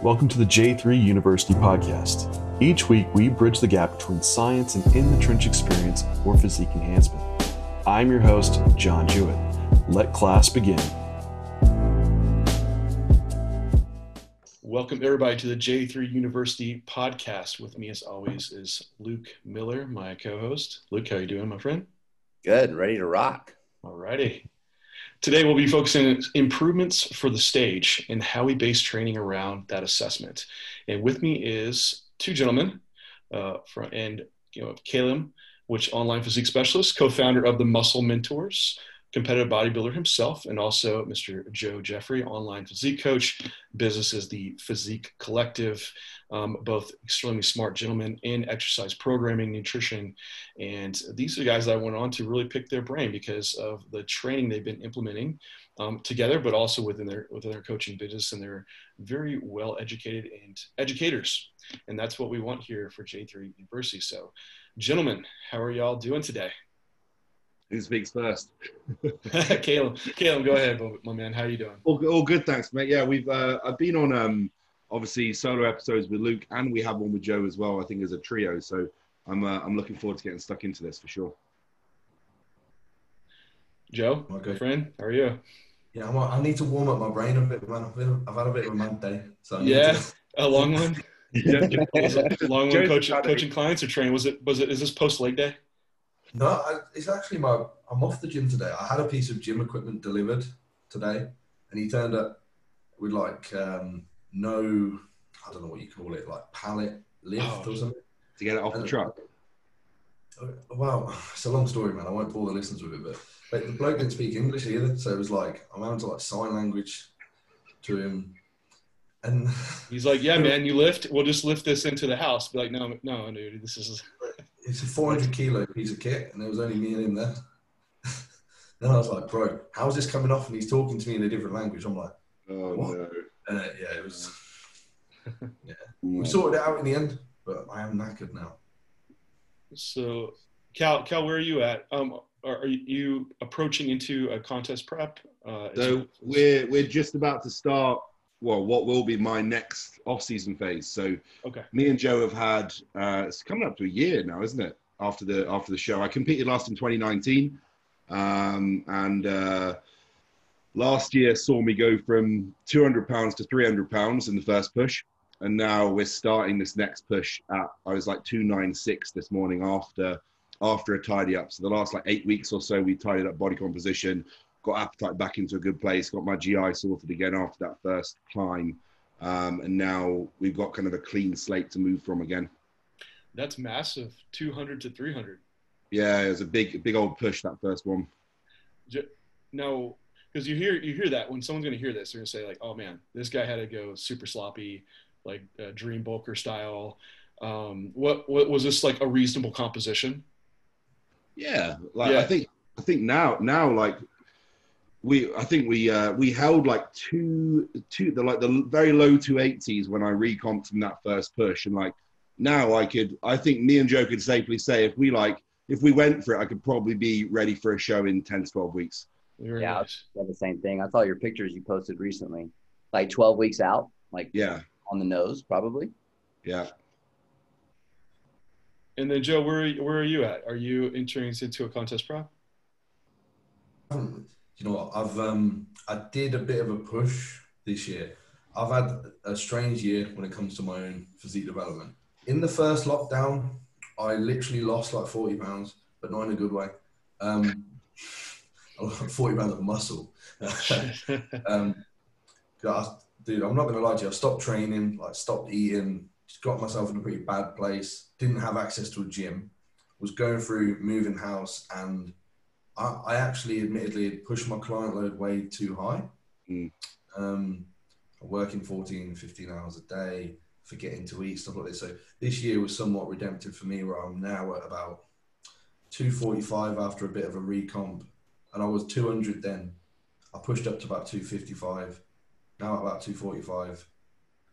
Welcome to the J3 University podcast. Each week, we bridge the gap between science and in the trench experience for physique enhancement. I'm your host, John Jewett. Let class begin. Welcome, everybody, to the J3 University podcast. With me, as always, is Luke Miller, my co host. Luke, how you doing, my friend? Good, ready to rock. All righty. Today, we'll be focusing on improvements for the stage and how we base training around that assessment. And with me is two gentlemen, uh, from, and you know, Caleb, which online physique specialist, co-founder of the Muscle Mentors, competitive bodybuilder himself, and also Mr. Joe Jeffrey, online physique coach. Business is the Physique Collective. Um, both extremely smart gentlemen in exercise programming, nutrition, and these are guys that I went on to really pick their brain because of the training they've been implementing um, together, but also within their within their coaching business, and they're very well educated and educators, and that's what we want here for J3 University. So, gentlemen, how are y'all doing today? Who speaks first? Caleb, Caleb, go ahead, my man. How you doing? All, all good, thanks, mate. Yeah, we've uh, I've been on um, obviously solo episodes with Luke, and we have one with Joe as well. I think as a trio. So I'm uh, I'm looking forward to getting stuck into this for sure. Joe, my good friend, how are you? Yeah, I'm, I need to warm up my brain a bit, man. I've had a bit of a mad day. So yeah, to... a long one. yeah, a long one. Coaching, coaching clients or training? Was it? Was it? Is this post leg day? No, I, it's actually my. I'm off the gym today. I had a piece of gym equipment delivered today, and he turned up with like um, no, I don't know what you call it, like pallet lift oh, or something to get it off and, the truck. Uh, well, it's a long story, man. I won't bore the listeners with it, but, but the bloke didn't speak English either, so it was like I'm having to like sign language to him. And he's like, "Yeah, man, you lift. We'll just lift this into the house." Be like, "No, no, dude, this is." It's a 400 kilo piece of kit, and there was only me and him there. and I was like, "Bro, how's this coming off?" And he's talking to me in a different language. I'm like, "Oh what? no!" And uh, yeah, it was. Yeah, we sorted it out in the end, but I am knackered now. So, Cal, Cal, where are you at? Um, are, are you approaching into a contest prep? Uh, so we're we're just about to start. Well, what will be my next off-season phase? So, okay. Me and Joe have had. Uh, it's coming up to a year now, isn't it? After the after the show, I competed last in 2019, um, and uh, last year saw me go from 200 pounds to 300 pounds in the first push and now we're starting this next push at i was like 296 this morning after after a tidy up so the last like eight weeks or so we tidied up body composition got appetite back into a good place got my gi sorted again after that first climb um, and now we've got kind of a clean slate to move from again. That's massive 200 to 300 yeah it was a big big old push that first one. No because you hear you hear that when someone's going to hear this they're going to say like oh man this guy had to go super sloppy like uh, dream bulker style. Um, what what was this like a reasonable composition? Yeah like yeah. i think i think now now like we i think we uh we held like two two the like the very low 280s when i recomped from that first push and like now i could i think me and joe could safely say if we like if we went for it i could probably be ready for a show in 10 to 12 weeks very yeah, nice. I the same thing. I saw your pictures you posted recently, like 12 weeks out, like yeah, on the nose, probably. Yeah. And then Joe, where where are you at? Are you entering into a contest prep? You know what? I've um I did a bit of a push this year. I've had a strange year when it comes to my own physique development. In the first lockdown, I literally lost like 40 pounds, but not in a good way. Um, 40 pounds of muscle. um, dude, I'm not gonna lie to you. I stopped training, like stopped eating, just got myself in a pretty bad place. Didn't have access to a gym. Was going through moving house, and I, I actually, admittedly, pushed my client load way too high. Mm. Um, working 14, 15 hours a day, forgetting to eat, stuff like this. So this year was somewhat redemptive for me, where I'm now at about 245 after a bit of a recomp and I was 200 then. I pushed up to about 255. Now at about 245.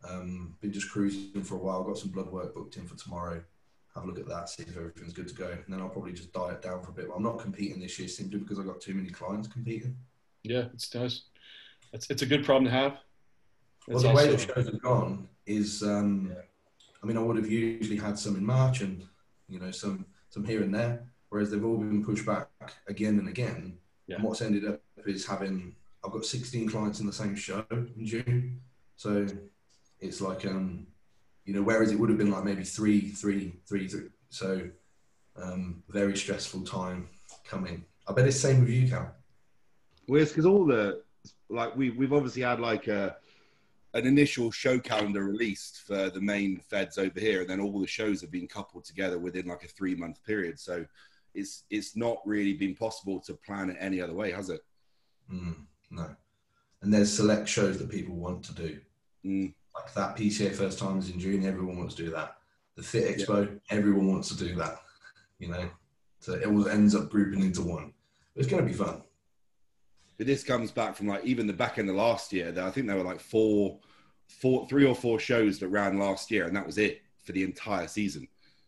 Um, been just cruising for a while. Got some blood work booked in for tomorrow. Have a look at that, see if everything's good to go. And then I'll probably just diet down for a bit. I'm not competing this year simply because I've got too many clients competing. Yeah, it's nice. It's, it's a good problem to have. Well, the way the shows have gone is, um, I mean, I would have usually had some in March and you know some some here and there, whereas they've all been pushed back again and again. Yeah. And what's ended up is having I've got 16 clients in the same show in June, so it's like um, you know, whereas it would have been like maybe three, three, three, three. So um, very stressful time coming. I bet it's same with you, Cal. Well, it's because all the like we we've obviously had like a an initial show calendar released for the main feds over here, and then all the shows have been coupled together within like a three month period. So it's it's not really been possible to plan it any other way, has it? Mm, no. And there's select shows that people want to do. Mm. Like that PCA first timers in June, everyone wants to do that. The Fit Expo, yeah. everyone wants to do that. You know, so it all ends up grouping into one. It's going to be fun. But this comes back from like even the back end of last year. That I think there were like four, four, three or four shows that ran last year, and that was it for the entire season.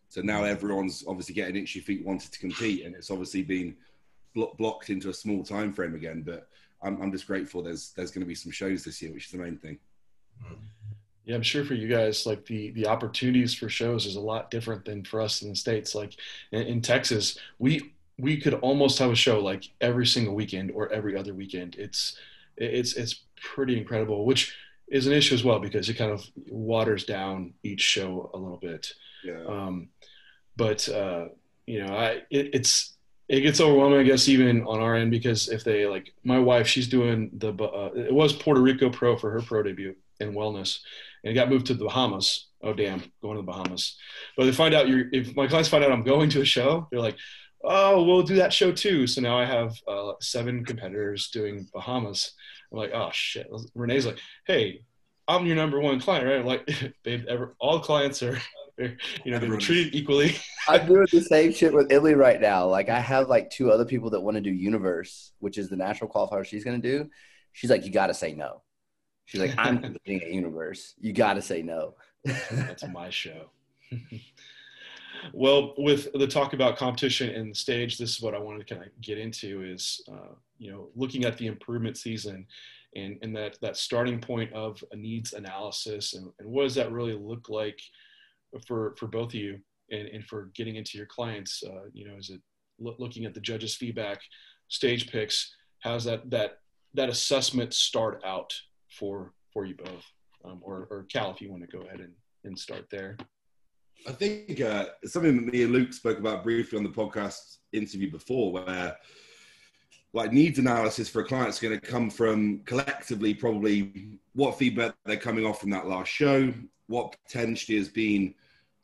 So now mm. everyone's obviously getting itchy feet, wanted to compete, and it's obviously been blo- blocked into a small time frame again. But I'm, I'm just grateful there's there's going to be some shows this year, which is the main thing. Mm. Yeah, I'm sure for you guys, like the the opportunities for shows is a lot different than for us in the states. Like in, in Texas, we we could almost have a show like every single weekend or every other weekend. It's it's it's pretty incredible, which is an issue as well because it kind of waters down each show a little bit. Yeah. Um, but uh, you know, I it, it's it gets overwhelming, I guess, even on our end because if they like my wife, she's doing the uh, it was Puerto Rico Pro for her pro debut in wellness, and it got moved to the Bahamas. Oh damn, going to the Bahamas. But they find out you're if my clients find out I'm going to a show, they're like, oh, we'll do that show too. So now I have uh, seven competitors doing Bahamas. I'm like, oh shit. Renee's like, hey, I'm your number one client, right? I'm like, babe, ever, all clients are, you know, they're treated equally. I'm doing the same shit with Italy right now. Like, I have like two other people that want to do Universe, which is the national qualifier she's going to do. She's like, you got to say no. She's like, I'm doing a Universe. You got to say no. That's my show. Well, with the talk about competition and the stage, this is what I wanted to kind of get into is, uh, you know, looking at the improvement season and, and that, that starting point of a needs analysis and, and what does that really look like for, for both of you and, and for getting into your clients, uh, you know, is it lo- looking at the judges feedback, stage picks, how's that, that, that assessment start out for, for you both? Um, or, or Cal, if you want to go ahead and, and start there. I think uh, something that me and Luke spoke about briefly on the podcast interview before, where like needs analysis for a client is going to come from collectively probably what feedback they're coming off from that last show, what potentially has been,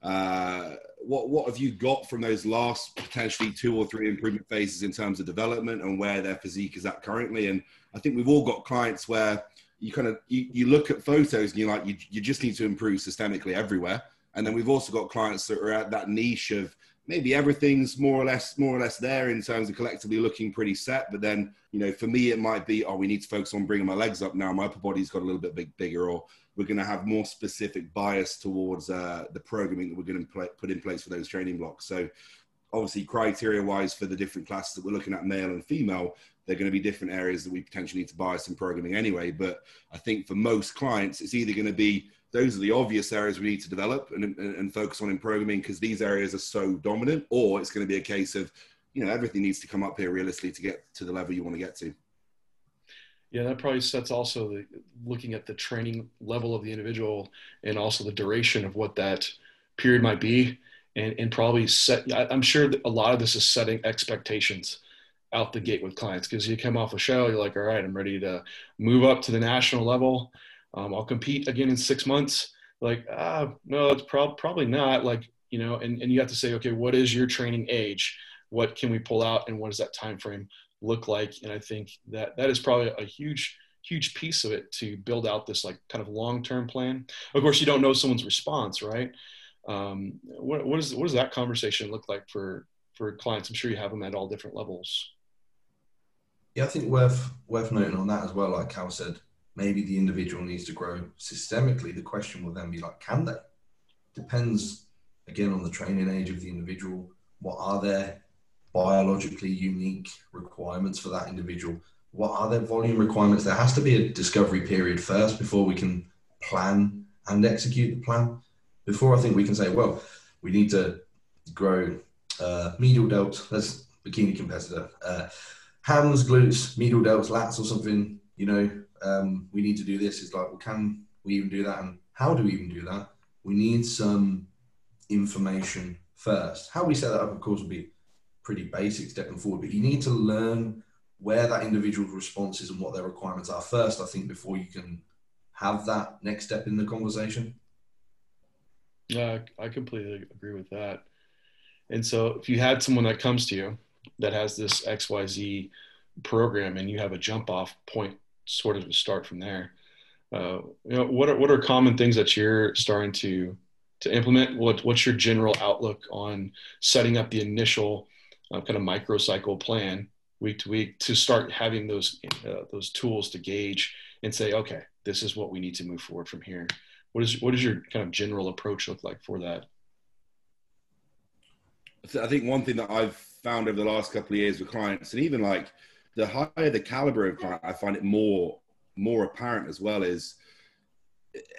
uh, what what have you got from those last potentially two or three improvement phases in terms of development and where their physique is at currently. And I think we've all got clients where you kind of you, you look at photos and you're like you, you just need to improve systemically everywhere and then we've also got clients that are at that niche of maybe everything's more or less more or less there in terms of collectively looking pretty set. But then, you know, for me, it might be, oh, we need to focus on bringing my legs up now. My upper body's got a little bit big, bigger, or we're going to have more specific bias towards uh, the programming that we're going to put in place for those training blocks. So, obviously, criteria wise for the different classes that we're looking at, male and female, they're going to be different areas that we potentially need to bias in programming anyway. But I think for most clients, it's either going to be those are the obvious areas we need to develop and, and, and focus on in programming because these areas are so dominant, or it's going to be a case of, you know, everything needs to come up here realistically to get to the level you want to get to. Yeah, that probably sets also the, looking at the training level of the individual and also the duration of what that period might be, and, and probably set. I'm sure a lot of this is setting expectations out the gate with clients because you come off a show, you're like, all right, I'm ready to move up to the national level um, I'll compete again in six months. Like, ah, no, it's prob- probably not. Like, you know, and, and you have to say, okay, what is your training age? What can we pull out, and what does that time frame look like? And I think that that is probably a huge, huge piece of it to build out this like kind of long-term plan. Of course, you don't know someone's response, right? Um, what, what, is, what does that conversation look like for for clients? I'm sure you have them at all different levels. Yeah, I think worth worth noting on that as well. Like Cal said, maybe the individual needs to grow systemically. The question will then be like, can they? Depends again on the training age of the individual. What are their biologically unique requirements for that individual? What are their volume requirements? There has to be a discovery period first before we can plan and execute the plan. Before I think we can say, well, we need to grow uh, medial delts. That's bikini competitor. Uh, hams, glutes, medial delts, lats, or something. You know, um, we need to do this. It's like, well, can we even do that? And how do we even do that? We need some information first. How we set that up, of course, will be pretty basic stepping forward, but you need to learn where that individual's response is and what their requirements are first, I think, before you can have that next step in the conversation. Yeah, I completely agree with that. And so if you had someone that comes to you that has this XYZ program and you have a jump off point sort of to start from there, uh, you know, what are, what are common things that you're starting to, to implement? What, what's your general outlook on setting up the initial uh, kind of microcycle plan week to week to start having those, uh, those tools to gauge and say, okay, this is what we need to move forward from here. What is, what does your kind of general approach look like for that? I think one thing that I've found over the last couple of years with clients, and even like the higher the caliber of client, I find it more more apparent as well. Is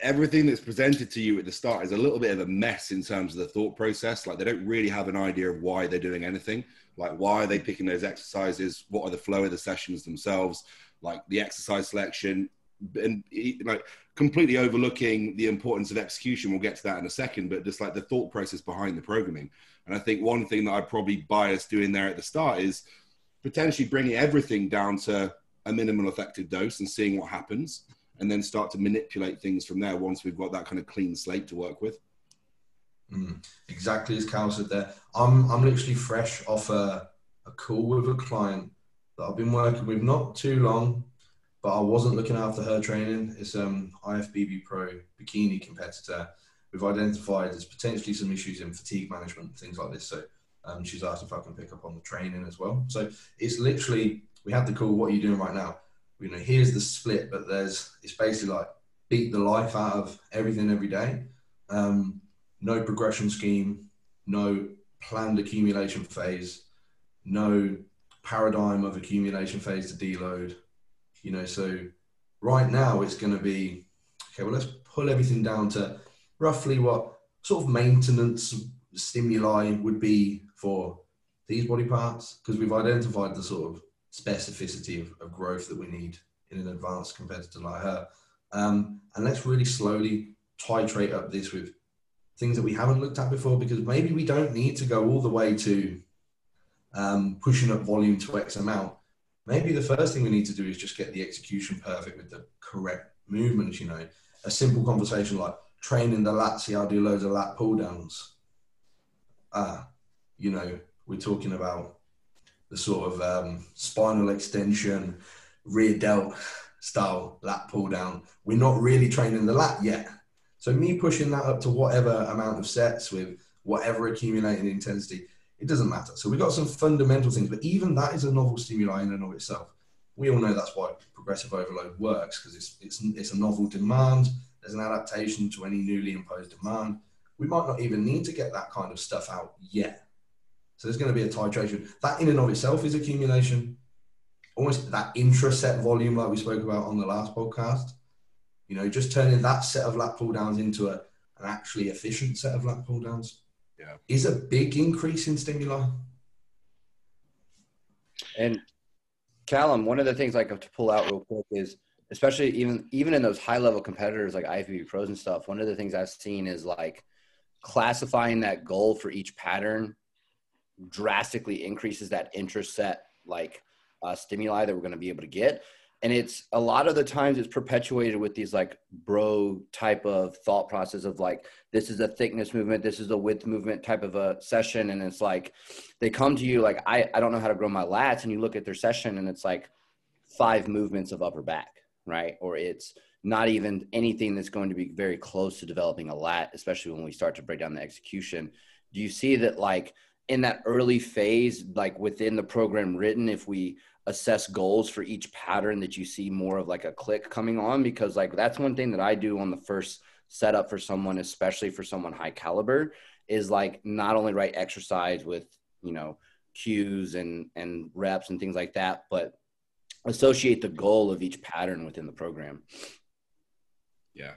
everything that's presented to you at the start is a little bit of a mess in terms of the thought process. Like they don't really have an idea of why they're doing anything. Like why are they picking those exercises? What are the flow of the sessions themselves? Like the exercise selection, and like completely overlooking the importance of execution. We'll get to that in a second, but just like the thought process behind the programming. And I think one thing that I'd probably bias doing there at the start is potentially bringing everything down to a minimal effective dose and seeing what happens, and then start to manipulate things from there once we've got that kind of clean slate to work with. Mm, exactly as Cal said there. I'm I'm literally fresh off a, a call with a client that I've been working with not too long, but I wasn't looking after her training. It's um IFBB Pro bikini competitor we've identified there's potentially some issues in fatigue management, things like this. So um, she's asked if I can pick up on the training as well. So it's literally we have the call. What are you doing right now? You know, here's the split, but there's it's basically like beat the life out of everything every day. Um, no progression scheme, no planned accumulation phase, no paradigm of accumulation phase to deload. You know, so right now it's going to be okay. Well, let's pull everything down to roughly what sort of maintenance stimuli would be for these body parts because we've identified the sort of specificity of, of, growth that we need in an advanced competitor like her. Um, and let's really slowly titrate up this with things that we haven't looked at before because maybe we don't need to go all the way to um, pushing up volume to X amount. Maybe the first thing we need to do is just get the execution perfect with the correct movements. You know, a simple conversation like, training the lats, see I do loads of lat pull downs. Ah, you know, we're talking about the sort of um, spinal extension, rear delt style lat pull down. We're not really training the lat yet. So me pushing that up to whatever amount of sets with whatever accumulating intensity, it doesn't matter. So we've got some fundamental things, but even that is a novel stimuli in and of itself. We all know that's why progressive overload works because it's, it's, it's a novel demand there's an adaptation to any newly imposed demand. We might not even need to get that kind of stuff out yet. So there's going to be a titration. That in and of itself is accumulation. Almost that intra-set volume like we spoke about on the last podcast. You know, just turning that set of lat pull downs into a, an actually efficient set of lat pull downs yeah. is a big increase in stimuli. And Callum, one of the things I have to pull out real quick is especially even even in those high level competitors like IFBB pros and stuff. One of the things I've seen is like classifying that goal for each pattern drastically increases that intra-set like uh, stimuli that we're going to be able to get and it's a lot of the times it's perpetuated with these like bro type of thought process of like this is a thickness movement this is a width movement type of a session and it's like they come to you like i, I don't know how to grow my lats and you look at their session and it's like five movements of upper back right? Or it's not even anything that's going to be very close to developing a lat, especially when we start to break down the execution. Do you see that, like, in that early phase, like within the program written, if we assess goals for each pattern, that you see more of like a click coming on? Because, like, that's one thing that I do on the first setup for someone, especially for someone high caliber, is like not only write exercise with, you know, cues and and reps and things like that, but associate the goal of each pattern within the program. Yeah.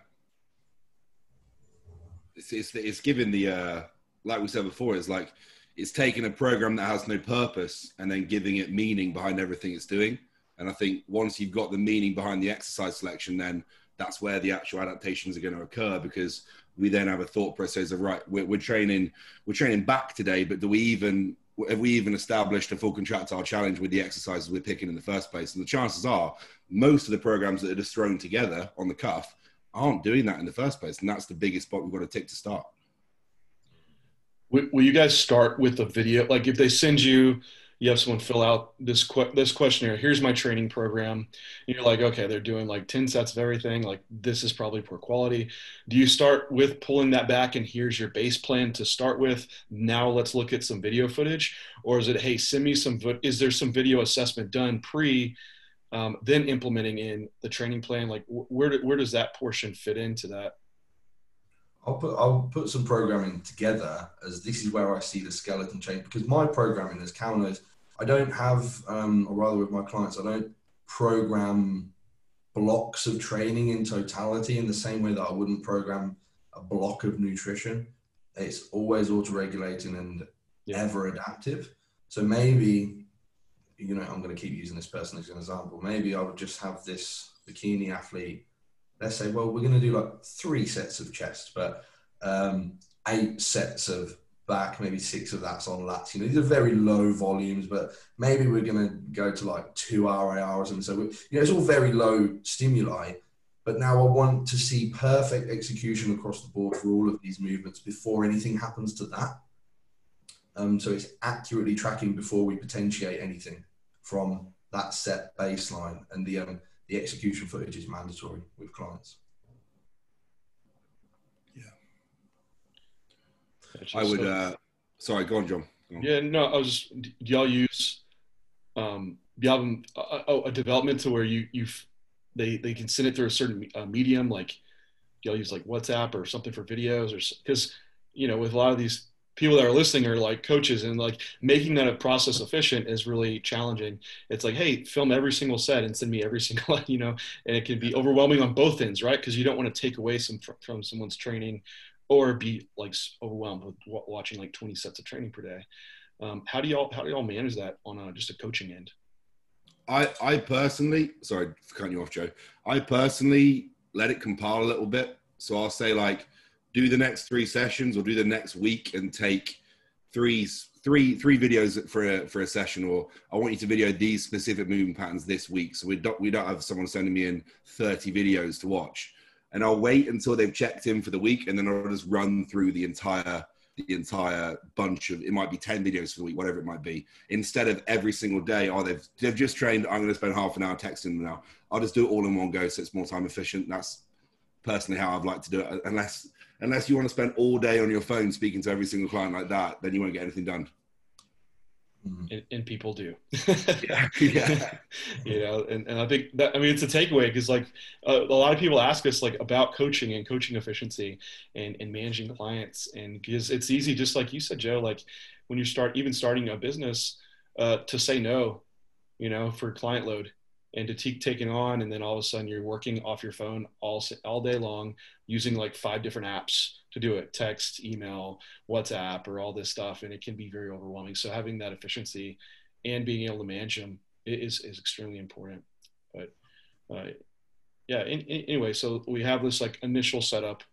it's it's, it's given the uh, like we said before, it's like it's taking a program that has no purpose and then giving it meaning behind everything it's doing. And I think once you've got the meaning behind the exercise selection, then that's where the actual adaptations are going to occur because we then have a thought process of right, we're, we're training, we're training back today, but do we even have we even established a full contractile challenge with the exercises we're picking in the first place? And the chances are most of the programs that are just thrown together on the cuff aren't doing that in the first place. And that's the biggest spot we've got to tick to start. Will, you guys start with a video? Like if they send you, you have someone fill out this que- this questionnaire. Here's my training program. And you're like, okay, they're doing like ten sets of everything. Like this is probably poor quality. Do you start with pulling that back and here's your base plan to start with? Now let's look at some video footage, or is it hey, send me some? Is there some video assessment done pre? Um, then implementing in the training plan. Like where do, where does that portion fit into that? I'll put I'll put some programming together as this is where I see the skeleton change because my programming as knows, I don't have um, or rather with my clients I don't program blocks of training in totality in the same way that I wouldn't program a block of nutrition. It's always auto-regulating and yeah. ever adaptive. So maybe, you know, I'm going to keep using this person as an example. Maybe I would just have this bikini athlete let's say, well, we're going to do like three sets of chest, but um, eight sets of back, maybe six of that's on lats. You know, these are very low volumes, but maybe we're going to go to like two RIRs. And so, we, you know, it's all very low stimuli. But now I want to see perfect execution across the board for all of these movements before anything happens to that. Um, so it's accurately tracking before we potentiate anything from that set baseline. And the um, the execution footage is mandatory with clients. Yeah. I would. Uh, sorry, go on, John. Go on. Yeah, no, I was. Do y'all use um, you have a, a, a, development to where you you they they can send it through a certain uh, medium like y'all use like WhatsApp or something for videos or because you know with a lot of these people that are listening are like coaches and like making that a process efficient is really challenging. It's like hey film every single set and send me every single you know and it can be overwhelming on both ends right? Because you don't want to take away some from someone's training or be like overwhelmed with watching like 20 sets of training per day. Um, how do y'all how do y'all manage that on a, just a coaching end? I i personally sorry cutting you off joe. I personally let it compile a little bit. So i'll say like do the next three sessions or do the next week and take three three three videos for a for a session or I want you to video these specific movement patterns this week. So we don't we don't have someone sending me in 30 videos to watch. And I'll wait until they've checked in for the week and then I'll just run through the entire the entire bunch of it might be 10 videos for the week, whatever it might be, instead of every single day, oh they've they've just trained, I'm gonna spend half an hour texting them now. I'll just do it all in one go so it's more time efficient. That's personally how I'd like to do it, unless unless you want to spend all day on your phone speaking to every single client like that, then you won't get anything done. Mm-hmm. And, and, people do. yeah. yeah. you know, and, and I think that, I mean, it's a takeaway because like uh, a lot of people ask us like about coaching and coaching efficiency and, and managing clients. And because it's easy, just like you said, Joe, like when you start even starting a business uh, to say no, you know, for client load and to keep taking on and then all of a sudden you're working off your phone all all day long using like five different apps to do it text email whatsapp or all this stuff and it can be very overwhelming. So having that efficiency and being able to manage them is is extremely important. But uh, yeah in, in, anyway so we have this like initial setup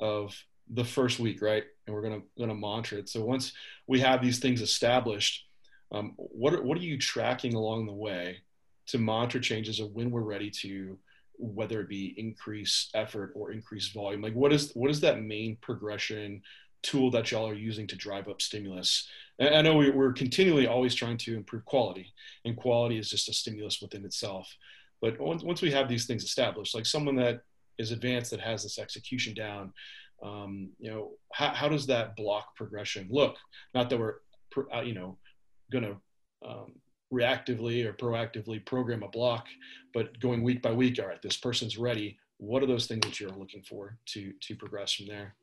of the first week right? And we're gonna gonna monitor it. So once we have these things established um, what what are you tracking along the way to monitor changes of when we're ready to whether it be increase effort or increase volume. Like what is what is that main progression tool that y'all are using to drive up stimulus? And i know we, we're continually always trying to improve quality and quality is just a stimulus within itself. But once we have these things established like someone that is advanced that has this execution down um, you know how, how does that block progression look? Not that we're uh, you know going to um, reactively or proactively program a block, but going week by week, all right, this person's ready. What are those things that you're looking for to to progress from there?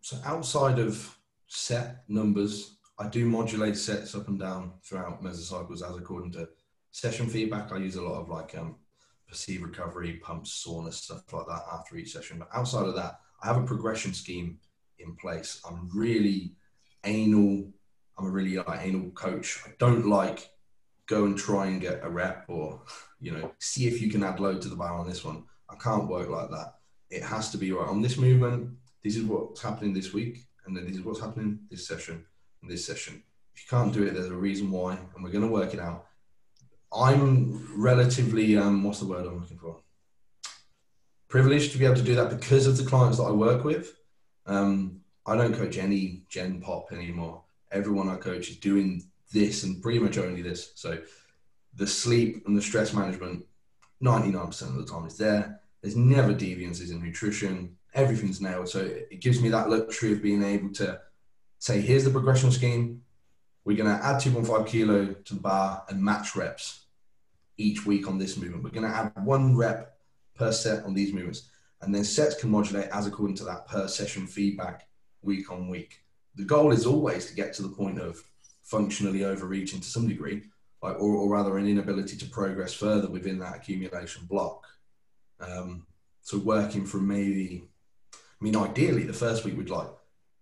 So outside of set numbers, I do modulate sets up and down throughout mesocycles as according to session feedback. I use a lot of like um, perceived recovery, pumps, soreness, stuff like that after each session. But outside of that, I have a progression scheme in place. I'm really anal. I'm a really like, anal coach. I don't like go and try and get a rep or you know see if you can add load to the bar on this one. I can't work like that. It has to be right on this movement. This is what's happening this week, and then this is what's happening this session and this session. If you can't do it, there's a reason why, and we're going to work it out. I'm relatively um, what's the word I'm looking for? Privileged to be able to do that because of the clients that I work with. Um, I don't coach any Gen Pop anymore. Everyone I coach is doing this and pretty much only this. So the sleep and the stress management, 99% of the time is there. There's never deviances in nutrition. Everything's nailed. So it gives me that luxury of being able to say, here's the progression scheme. We're going to add 2.5 kilo to the bar and match reps each week on this movement. We're going to add one rep per set on these movements. And then sets can modulate as according to that per session feedback week on week. The goal is always to get to the point of functionally overreaching to some degree, like, or, or rather an inability to progress further within that accumulation block. Um, so working from maybe, I mean, ideally the first week would like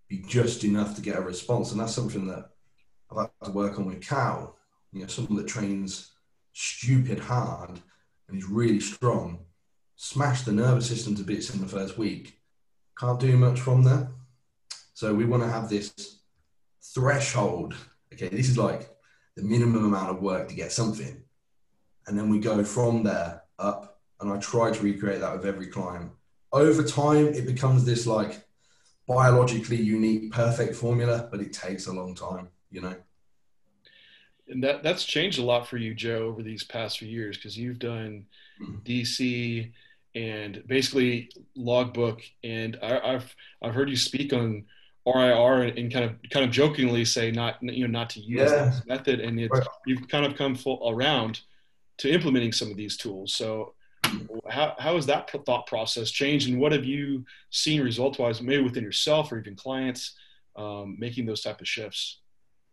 be just enough to get a response, and that's something that I've had to work on with Cal. You know, someone that trains stupid hard and is really strong, smash the nervous system to bits in the first week, can't do much from there. So we want to have this threshold. Okay, this is like the minimum amount of work to get something. And then we go from there up. And I try to recreate that with every client. Over time, it becomes this like biologically unique, perfect formula, but it takes a long time, you know? and that that's changed a lot for you, Joe, over these past few years because you've done mm-hmm. DC and basically logbook, and I, have I've heard you speak on RIR and, and, kind of kind of jokingly say not you know not to use yeah. this method, and it, right. you've kind of come full around to implementing some of these tools. So. How, how has that thought process changed and what have you seen result wise maybe within yourself or even clients um, making those type of shifts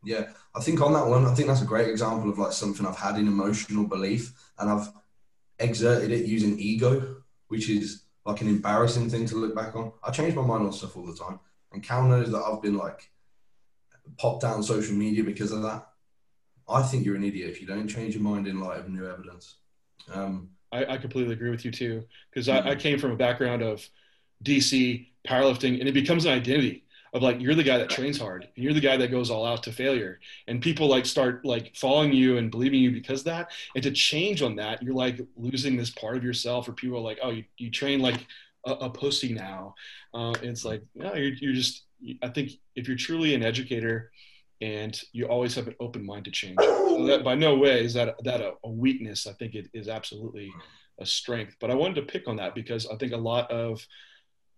yeah, I think on that one, I think that's a great example of like something I've had in emotional belief and I've exerted it using ego, which is like an embarrassing thing to look back on. I change my mind on stuff all the time. And Cal knows that I've been like popped down social media because of that. I think you're an idiot if you don't change your mind in light of new evidence. Um, I, I, completely agree with you too, because mm-hmm. I, I came from a background of DC powerlifting, and it becomes an identity of like you're the guy that trains hard and you're the guy that goes all out to failure and people like start like following you and believing you because that and to change on that you're like losing this part of yourself or people are like oh you, you train like a, a pussy now uh, it's like no you're, you're just i think if you're truly an educator and you always have an open mind to change so that by no way is that that a, a weakness i think it is absolutely a strength but i wanted to pick on that because i think a lot of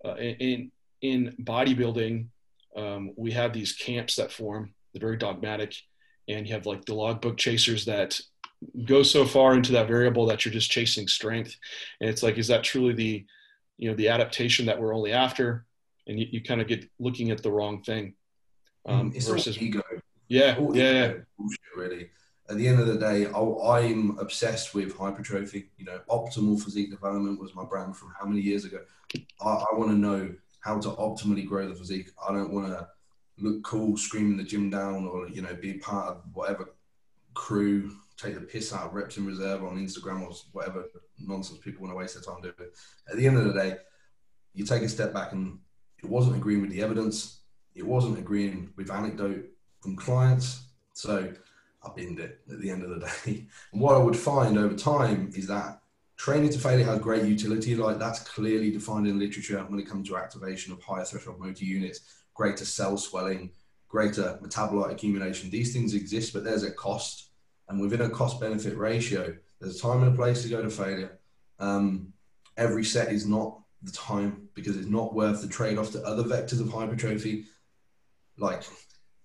uh, in in bodybuilding um, we have these camps that form. They're very dogmatic, and you have like the logbook chasers that go so far into that variable that you're just chasing strength. And it's like, is that truly the, you know, the adaptation that we're only after? And you, you kind of get looking at the wrong thing. Um, it's versus ego. Yeah, all yeah, yeah. Bullshit, really. At the end of the day, I'm obsessed with hypertrophy. You know, optimal physique development was my brand from how many years ago. I, I want to know how to optimally grow the physique. I don't want to look cool screaming the gym down or you know be part of whatever crew take the piss out of reps in reserve on Instagram or whatever nonsense people want to waste their time doing. At the end of the day, you take a step back and it wasn't agreeing with the evidence. It wasn't agreeing with anecdote from clients. So I binned it at the end of the day. And what I would find over time is that Training to failure has great utility, like that's clearly defined in literature when it comes to activation of higher threshold motor units, greater cell swelling, greater metabolite accumulation. These things exist, but there's a cost. And within a cost benefit ratio, there's a time and a place to go to failure. Um, every set is not the time because it's not worth the trade off to other vectors of hypertrophy. Like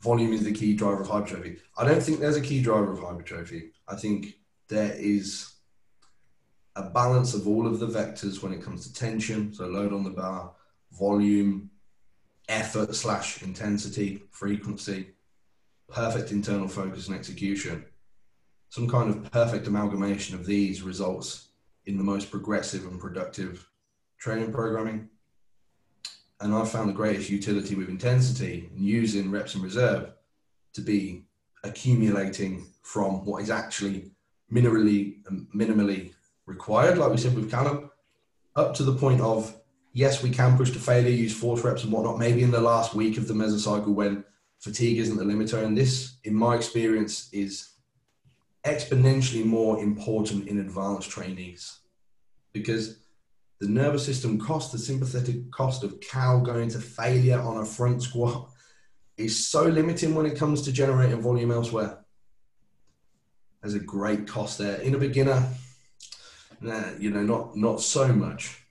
volume is the key driver of hypertrophy. I don't think there's a key driver of hypertrophy. I think there is a balance of all of the vectors when it comes to tension, so load on the bar, volume, effort slash intensity, frequency, perfect internal focus and execution. Some kind of perfect amalgamation of these results in the most progressive and productive training programming. and I've found the greatest utility with intensity and using reps in reserve to be accumulating from what is actually minimally um, minimally required, like we said with Callum, up to the point of yes, we can push to failure, use force reps and whatnot, maybe in the last week of the mesocycle when fatigue isn't the limiter. And this, in my experience, is exponentially more important in advanced trainees because the nervous system cost, the sympathetic cost of Cal going to failure on a front squat is so limiting when it comes to generating volume elsewhere. There's a great cost there. In a beginner, nah, you know, not not so much.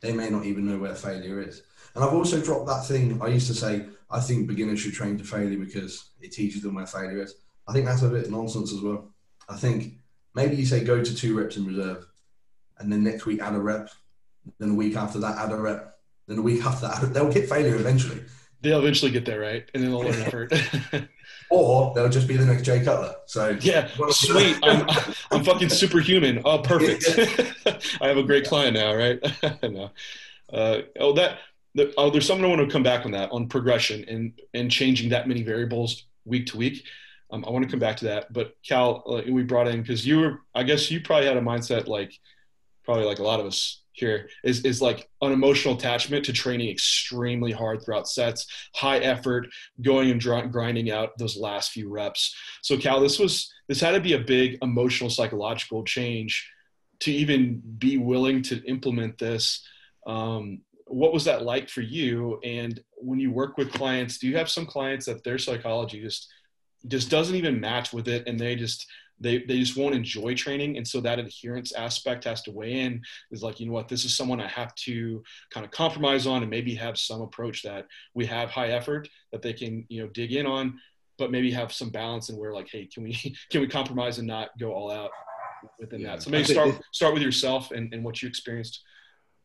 They may not even know where failure is. And I've also dropped that thing I used to say, I think beginners should train to failure because it teaches them where failure is. I think that's a bit nonsense as well. I think maybe you say go to two reps in reserve and then next week add a rep, then a week after that add a rep, then a week after that they'll get failure eventually. They'll eventually get there, right? And then they'll learn effort. or they'll just be the next Jay Cutler. So yeah, sweet. I'm, I'm fucking superhuman. Oh, perfect. I have a great client now, right? no. Uh, oh, that. The, oh, there's something I want to come back on that on progression and and changing that many variables week to week. Um, I want to come back to that, but Cal, we brought in because you were. I guess you probably had a mindset like probably like a lot of us here is is like an emotional attachment to training extremely hard throughout sets, high effort, going and dr- grinding out those last few reps. So Cal, this was this had to be a big emotional psychological change to even be willing to implement this. Um, what was that like for you? And when you work with clients, do you have some clients that their psychology just just doesn't even match with it, and they just they, they just won't enjoy training and so that adherence aspect has to weigh in. Is like you know what this is someone i have to kind of compromise on and maybe have some approach that we have high effort that they can you know dig in on but maybe have some balance and where like hey can we can we compromise and not go all out within yeah. that so maybe start start with yourself and, and what you experienced.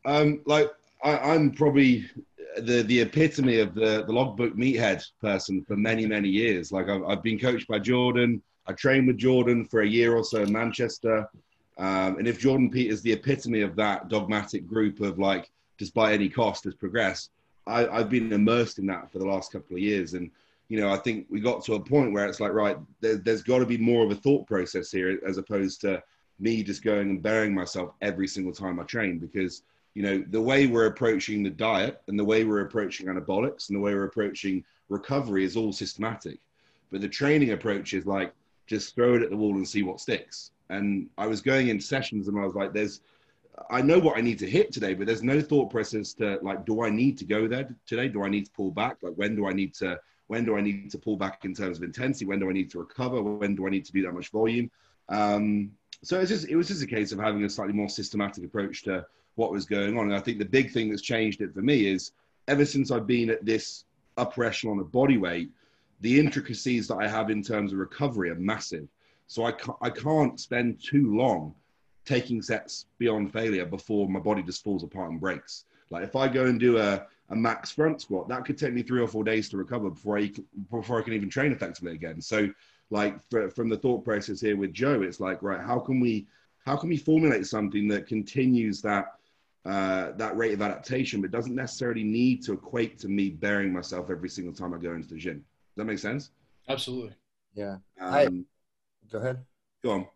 Um like I, i'm probably the the epitome of the the logbook meathead person for many many years like I've, I've been coached by jordan I trained with Jordan for a year or so in Manchester. Um, and if Jordan Peters is the epitome of that dogmatic group of like, despite any cost, has progressed, I, I've been immersed in that for the last couple of years. And, you know, I think we got to a point where it's like, right, there, there's got to be more of a thought process here as opposed to me just going and burying myself every single time I train because, you know, the way we're approaching the diet and the way we're approaching anabolics and the way we're approaching recovery is all systematic. But the training approach is like, just throw it at the wall and see what sticks. And I was going in sessions and I was like, there's, I know what I need to hit today, but there's no thought process to like, do I need to go there today? Do I need to pull back? Like, when do I need to, when do I need to pull back in terms of intensity? When do I need to recover? When do I need to do that much volume? Um, so it's just, it was just a case of having a slightly more systematic approach to what was going on. And I think the big thing that's changed it for me is ever since I've been at this upper echelon of body weight, the intricacies that I have in terms of recovery are massive. So I can't, I can't spend too long taking sets beyond failure before my body just falls apart and breaks. Like if I go and do a, a max front squat, that could take me three or four days to recover before I before I can even train effectively again. So like for, from the thought process here with Joe, it's like right, how can we how can we formulate something that continues that uh, that rate of adaptation, but doesn't necessarily need to equate to me burying myself every single time I go into the gym Does that make sense? Absolutely. Yeah. Um, I, go ahead. Go on.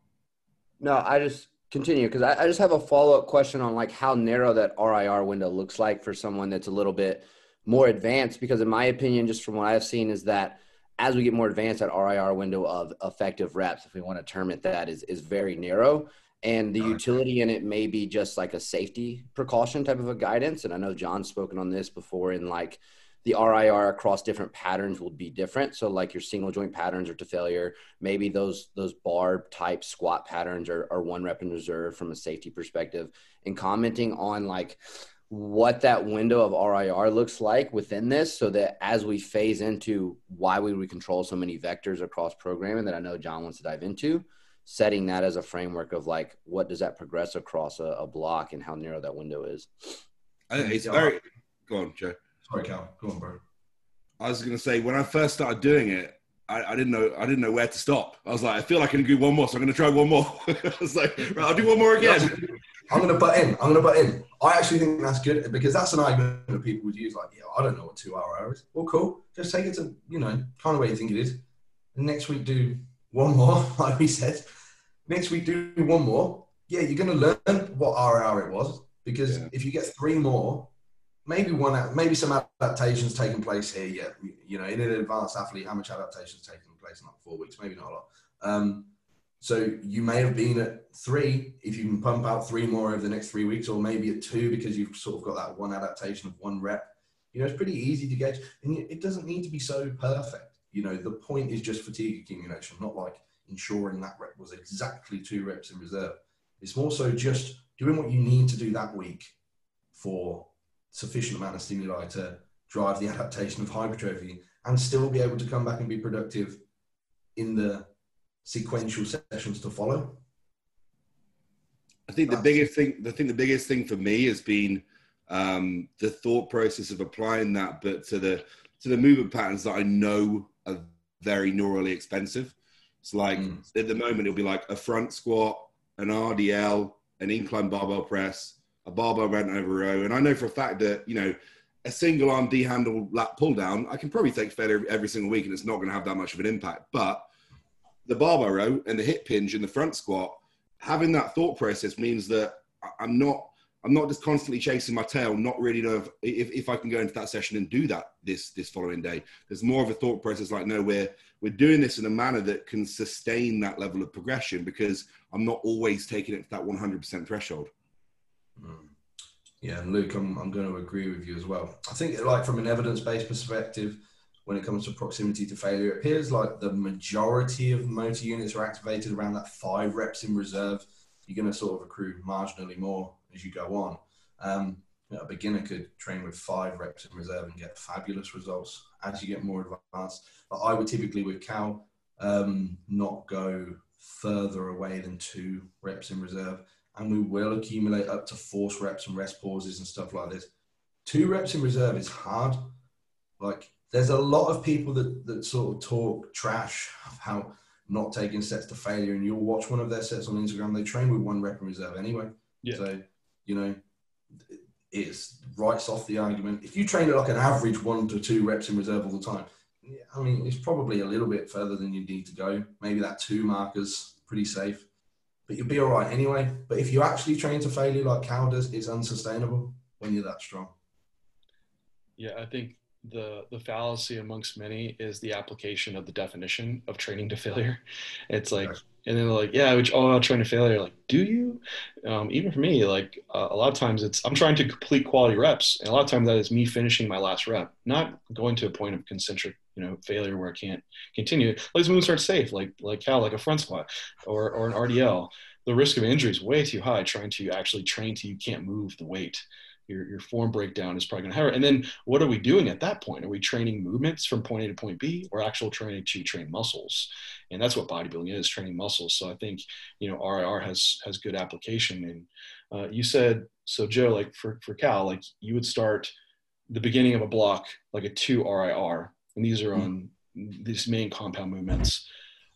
No, I just continue because I, I, just have a follow up question on like how narrow that RIR window looks like for someone that's a little bit more advanced. Because in my opinion, just from what I've seen, is that as we get more advanced, that RIR window of effective reps, if we want to term it that, is is very narrow. And the utility in it may be just like a safety precaution type of a guidance. And I know John's spoken on this before in like the RIR across different patterns will be different. So like your single joint patterns are to failure, maybe those those bar type squat patterns are, are one rep in reserve from a safety perspective. And commenting on like what that window of RIR looks like within this so that as we phase into why we control so many vectors across programming that I know John wants to dive into, setting that as a framework of like what does that progress across a, a block and how narrow that window is. I think it's very go on, Joe. Sorry, Cal. Go on, bro. I was going to say when I first started doing it, I, I, didn't know I didn't know where to stop. I was like, I feel like I can do one more, so I'm going to try one more. I was like, right, I'll do one more again. I'm going to butt in. I'm going to butt in. I actually think that's good because that's an argument that people would use. Like, yeah, I don't know what two RIR is. Well, cool. Just take it to you know kind of where you think it is. And next week do one more, like we said. Next week do one more. Yeah, you're going to learn what RIR it was because yeah. if you get three more, maybe one, maybe some adaptations taking place here. Yeah, you know, in an advanced athlete, how much adaptations taking place in like four weeks? Maybe not a lot. Um, so you may have been at three if you can pump out three more over the next three weeks, or maybe at two because you've sort of got that one adaptation of one rep. You know, it's pretty easy to get, and it doesn't need to be so perfect. You know, the point is just fatigue accumulation, not like ensuring that rep was exactly two reps in reserve. It's more so just doing what you need to do that week for sufficient amount of stimuli to drive the adaptation of hypertrophy and still be able to come back and be productive in the sequential sessions to follow? I think the biggest thing, the thing, the biggest thing for me has been um, the thought process of applying that, but to the to the movement patterns that I know are very neurally expensive. It's like mm. at the moment it'll be like a front squat, an RDL, an incline barbell press, a barbell bent over row, and I know for a fact that you know a single arm D handle lat pull down, I can probably take failure every single week, and it's not going to have that much of an impact, but the barbell row and the hip hinge in the front squat, having that thought process means that I'm not I'm not just constantly chasing my tail, not really know if, if, I can go into that session and do that this this following day. There's more of a thought process like, no, we're we're doing this in a manner that can sustain that level of progression because I'm not always taking it to that 100% threshold. Mm. Yeah, and Luke, I'm, I'm going to agree with you as well. I think, like from an evidence-based perspective, when it comes to proximity to failure. It appears like the majority of motor units are activated around that five reps in reserve. You're going to sort of accrue marginally more as you go on. Um, you know, a beginner could train with five reps in reserve and get fabulous results as you get more advanced. But I would typically with Cal um, not go further away than two reps in reserve. And we will accumulate up to force reps and rest pauses and stuff like this. Two reps in reserve is hard. Like there's a lot of people that, that sort of talk trash of how not taking sets to failure, and you'll watch one of their sets on Instagram. They train with one rep in reserve anyway. Yeah. So you know, it's writes off the argument. If you train at like an average one to two reps in reserve all the time, I mean, it's probably a little bit further than you need to go. Maybe that two markers pretty safe, but you'll be all right anyway. But if you actually train to failure like Cal does, it's unsustainable when you're that strong. Yeah, I think the the fallacy amongst many is the application of the definition of training to failure. It's like, and then they're like, yeah, which oh, I'll train to failure. Like, do you? Um, even for me, like uh, a lot of times it's I'm trying to complete quality reps, and a lot of times that is me finishing my last rep, not going to a point of concentric, you know, failure where I can't continue. Let's move start safe, like like how like a front squat or or an RDL. The risk of injury is way too high trying to actually train to you can't move the weight your, your form breakdown is probably going to hurt. And then what are we doing at that point? Are we training movements from point A to point B or actual training to train muscles? And that's what bodybuilding is training muscles. So I think, you know, RIR has, has good application. And uh, you said, so Joe, like for, for Cal, like you would start the beginning of a block, like a two RIR, and these are on these main compound movements.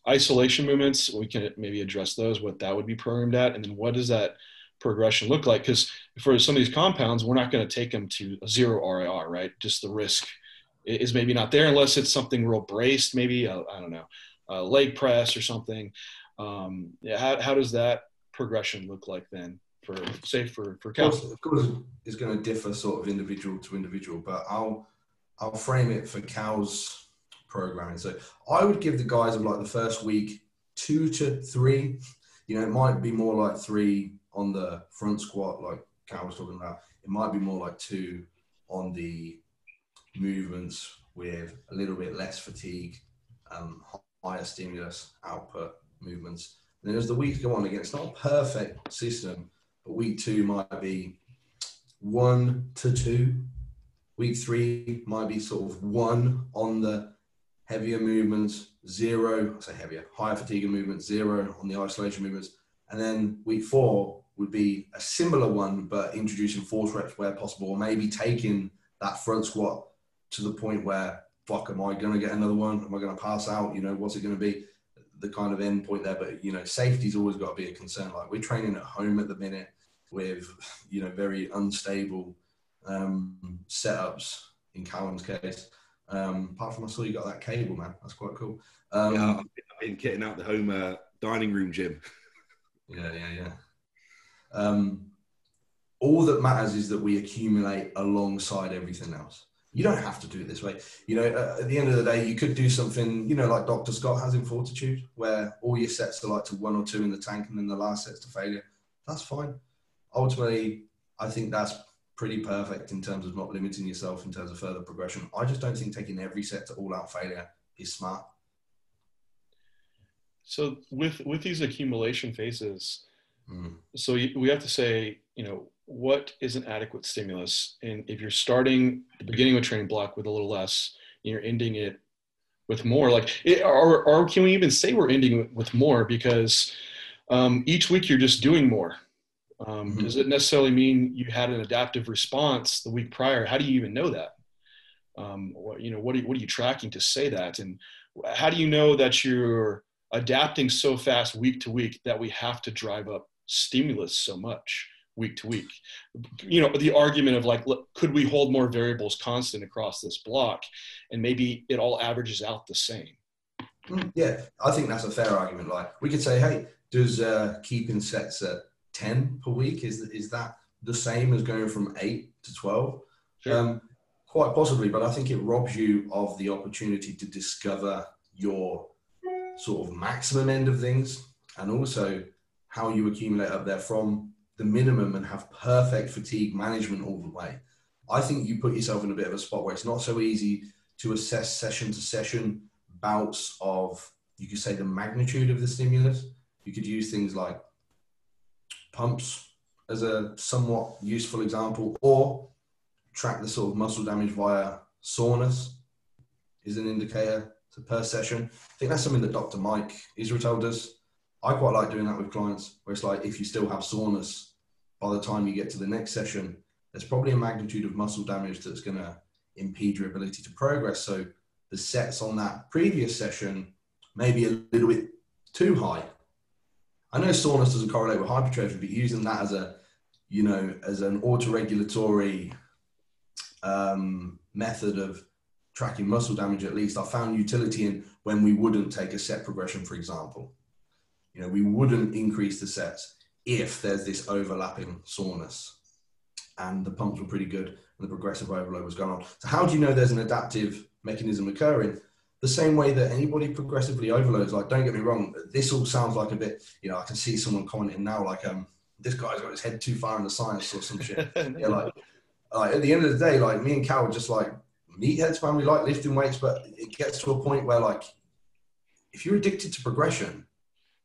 Isolation movements, we can maybe address those, what that would be programmed at. And then what does that progression look like? Because for some of these compounds, we're not going to take them to a zero RIR, right? Just the risk is maybe not there unless it's something real braced, maybe, I don't know, a leg press or something. Um, yeah, how, how does that progression look like then? For say for for Cal? Of course, it's going to differ sort of individual to individual, but I'll I'll frame it for Cal's programming. So I would give the guys of like the first week two to three. You know, it might be more like three on the front squat, like Cal was talking about, it might be more like two on the movements with a little bit less fatigue, and higher stimulus output movements. And then as the weeks go on, again, it's not a perfect system, but week two might be one to two. Week three might be sort of one on the heavier movements, zero, I say heavier, higher fatigue movements, zero on the isolation movements. And then week four would be a similar one, but introducing force reps where possible, or maybe taking that front squat to the point where, fuck, am I going to get another one? Am I going to pass out? You know, what's it going to be? The kind of end point there. But, you know, safety's always got to be a concern. Like we're training at home at the minute. with you know very unstable um, setups in Callum's case. Um, apart from I saw you got that cable, man. That's quite cool. Um, yeah, I've been kitting out the home uh, dining room gym. Yeah, yeah, yeah. Um, all that matters is that we accumulate alongside everything else. You don't have to do it this way. You know, uh, at the end of the day, you could do something, you know, like Dr. Scott has in Fortitude, where all your sets are like to one or two in the tank and then the last set's to failure. That's fine. Ultimately, I think that's pretty perfect in terms of not limiting yourself in terms of further progression. I just don't think taking every set to all out failure is smart. So with with these accumulation phases, Mm. so we have to say, you know, what is an adequate stimulus? And if you're starting the beginning of a training block with a little less, and you're ending it with more, like, it, or, or can we even say we're ending with more? Because um, each week you're just doing more. Um, Mhm. Does it necessarily mean you had an adaptive response the week prior? How do you even know that? Um, what, you know, what are, what are you tracking to say that? And how do you know that you're adapting so fast week to week that we have to drive up stimulus so much week to week? You know, the argument of like, look, could we hold more variables constant across this block and maybe it all averages out the same? Mm, Yeah, I think that's a fair argument. Like we could say, hey, does uh, keeping sets at ten per week is is that the same as going from eight to twelve? Sure. Um, quite possibly, but I think it robs you of the opportunity to discover your sort of maximum end of things and also how you accumulate up there from the minimum and have perfect fatigue management all the way. I think you put yourself in a bit of a spot where it's not so easy to assess session to session bouts of, you could say, the magnitude of the stimulus. You could use things like pumps as a somewhat useful example, or track the sort of muscle damage via soreness is an indicator to per session. I think that's something that Dr. Mike Israetel does. I quite like doing that with clients, where it's like if you still have soreness by the time you get to the next session, there's probably a magnitude of muscle damage that's going to impede your ability to progress. So the sets on that previous session may be a little bit too high. I know soreness doesn't correlate with hypertrophy, but using that as a, you know, as an autoregulatory um, method of tracking muscle damage, at least I found utility in when we wouldn't take a set progression, for example. You know, we wouldn't increase the sets if there's this overlapping soreness. And the pumps were pretty good and the progressive overload was going on. So, how do you know there's an adaptive mechanism occurring? The same way that anybody progressively overloads, like, don't get me wrong, this all sounds like a bit, you know, I can see someone commenting now, like, um, this guy's got his head too far in the science or some shit. Yeah, like, like at the end of the day, like me and Cal are just like meatheads, man. We like lifting weights, but it gets to a point where like if you're addicted to progression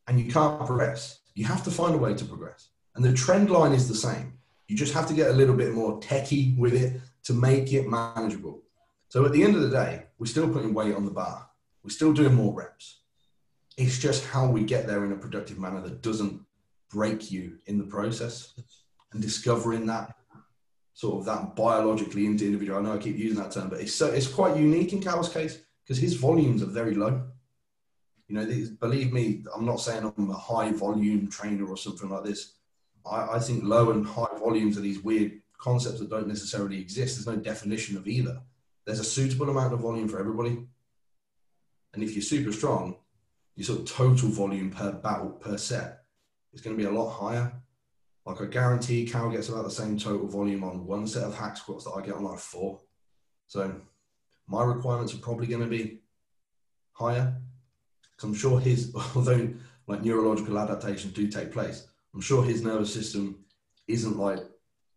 and you can't progress, you have to find a way to progress. And the trend line is the same. You just have to get a little bit more techie with it to make it manageable. So at the end of the day, we're still putting weight on the bar. We're still doing more reps. It's just how we get there in a productive manner that doesn't break you in the process and discovering that sort of that biologically into individual. I know I keep using that term, but it's so it's quite unique in Cal's case because his volumes are very low. You know, these, believe me, I'm not saying I'm a high volume trainer or something like this. I, I think low and high volumes are these weird concepts that don't necessarily exist. There's no definition of either. There's a suitable amount of volume for everybody. And if you're super strong, your sort of total volume per battle per set is going to be a lot higher. Like I guarantee Cal gets about the same total volume on one set of hack squats that I get on like four. So my requirements are probably going to be higher. Because I'm sure his, although like neurological adaptations do take place, I'm sure his nervous system isn't like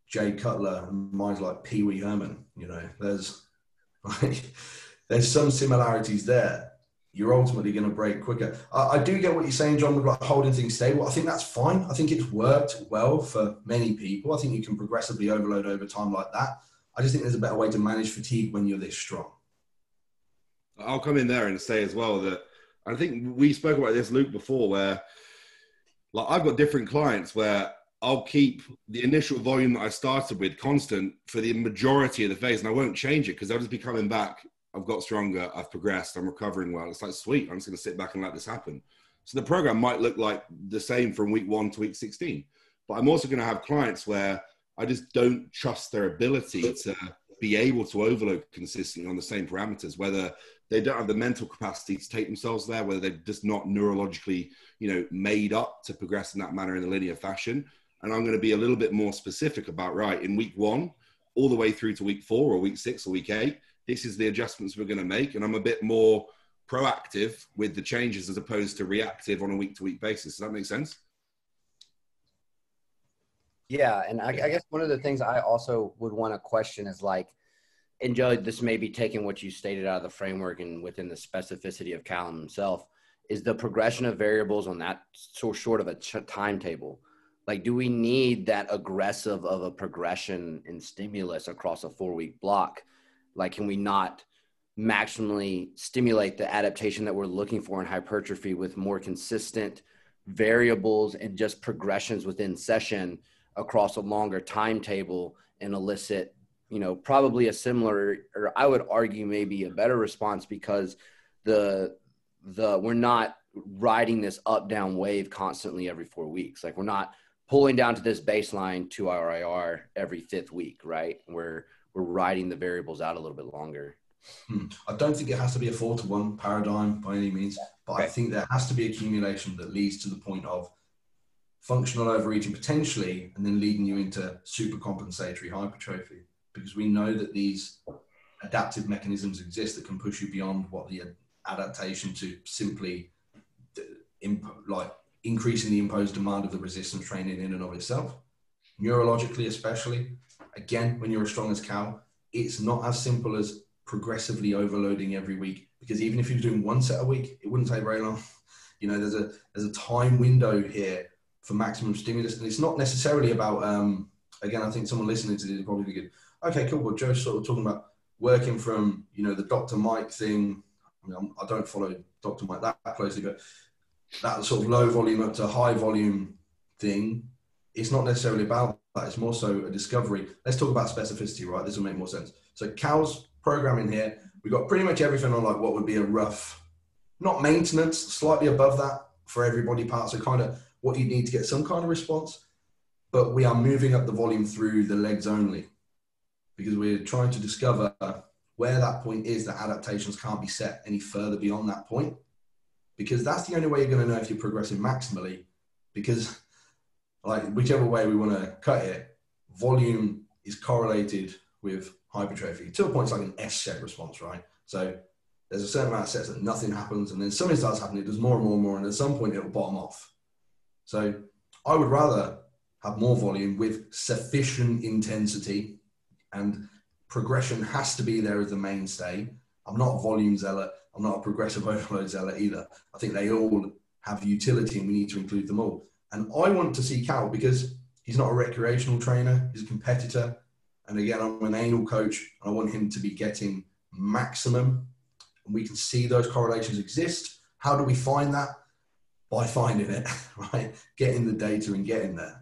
Jay Cutler and mine's like Pee Wee Herman. You know, there's like there's some similarities there. You're ultimately going to break quicker. I, I do get what you're saying, John, like holding things stable. I think that's fine. I think it's worked well for many people. I think you can progressively overload over time like that. I just think there's a better way to manage fatigue when you're this strong. I'll come in there and say as well that I think we spoke about this, Luke, before, where like I've got different clients where I'll keep the initial volume that I started with constant for the majority of the phase, and I won't change it because I'll just be coming back. I've got stronger, I've progressed, I'm recovering well. It's like sweet, I'm just going to sit back and let this happen. So the program might look like the same from week one to week 16, But I'm also going to have clients where I just don't trust their ability to be able to overload consistently on the same parameters, whether they don't have the mental capacity to take themselves there, whether they're just not neurologically, you know, made up to progress in that manner in a linear fashion. And I'm going to be a little bit more specific about, right, in week one, all the way through to week four or week six or week eight, this is the adjustments we're going to make. And I'm a bit more proactive with the changes as opposed to reactive on a week to week basis. Does that make sense? Yeah, and I, I, guess one of the things I also would want to question is like, and Joe, this may be taking what you stated out of the framework and within the specificity of Callum himself, is the progression of variables on that so short of a ch- timetable. Like, do we need that aggressive of a progression and stimulus across a four week block? Like, can we not maximally stimulate the adaptation that we're looking for in hypertrophy with more consistent variables and just progressions within session? across a longer timetable and elicit you know probably a similar or i would argue maybe a better response because the the we're not riding this up down wave constantly every four weeks like we're not pulling down to this baseline to RIR every fifth week right we're we're riding the variables out a little bit longer hmm. i don't think it has to be a four to one paradigm by any means but okay. i think there has to be accumulation that leads to the point of functional overreaching potentially, and then leading you into super compensatory hypertrophy. Because we know that these adaptive mechanisms exist that can push you beyond what the adaptation to simply imp- like increasing the imposed demand of the resistance training in and of itself. Neurologically, especially, again, when you're as strong as Cal, it's not as simple as progressively overloading every week. Because even if you're doing one set a week, it wouldn't take very long. You know, there's a there's a time window here for maximum stimulus. And it's not necessarily about, um, again, I think someone listening to this will probably good. Okay, cool. Well, Joe's sort of talking about working from, you know, the Dr. Mike thing. I, mean, I don't follow Dr. Mike that closely, but that sort of low volume up to high volume thing, it's not necessarily about that. It's more so a discovery. Let's talk about specificity, right? This will make more sense. So Cal's programming here, we've got pretty much everything on like what would be a rough, not maintenance, slightly above that for every body part. So kind of what you need to get some kind of response, but we are moving up the volume through the legs only because we're trying to discover where that point is that adaptations can't be set any further beyond that point. Because that's the only way you're going to know if you're progressing maximally because like whichever way we want to cut it volume is correlated with hypertrophy. To a point it's like an s-shaped response right? So there's a certain amount of sets that nothing happens and then something starts happening it does more and more and more and at some point it'll bottom off. So I would rather have more volume with sufficient intensity and progression has to be there as the mainstay. I'm not a volume zealot. I'm not a progressive overload zealot either. I think they all have utility and we need to include them all. And I want to see Cal because he's not a recreational trainer, he's a competitor. And again, I'm an anal coach and I want him to be getting maximum. And we can see those correlations exist. How do we find that? by finding it, right? Getting the data and getting there.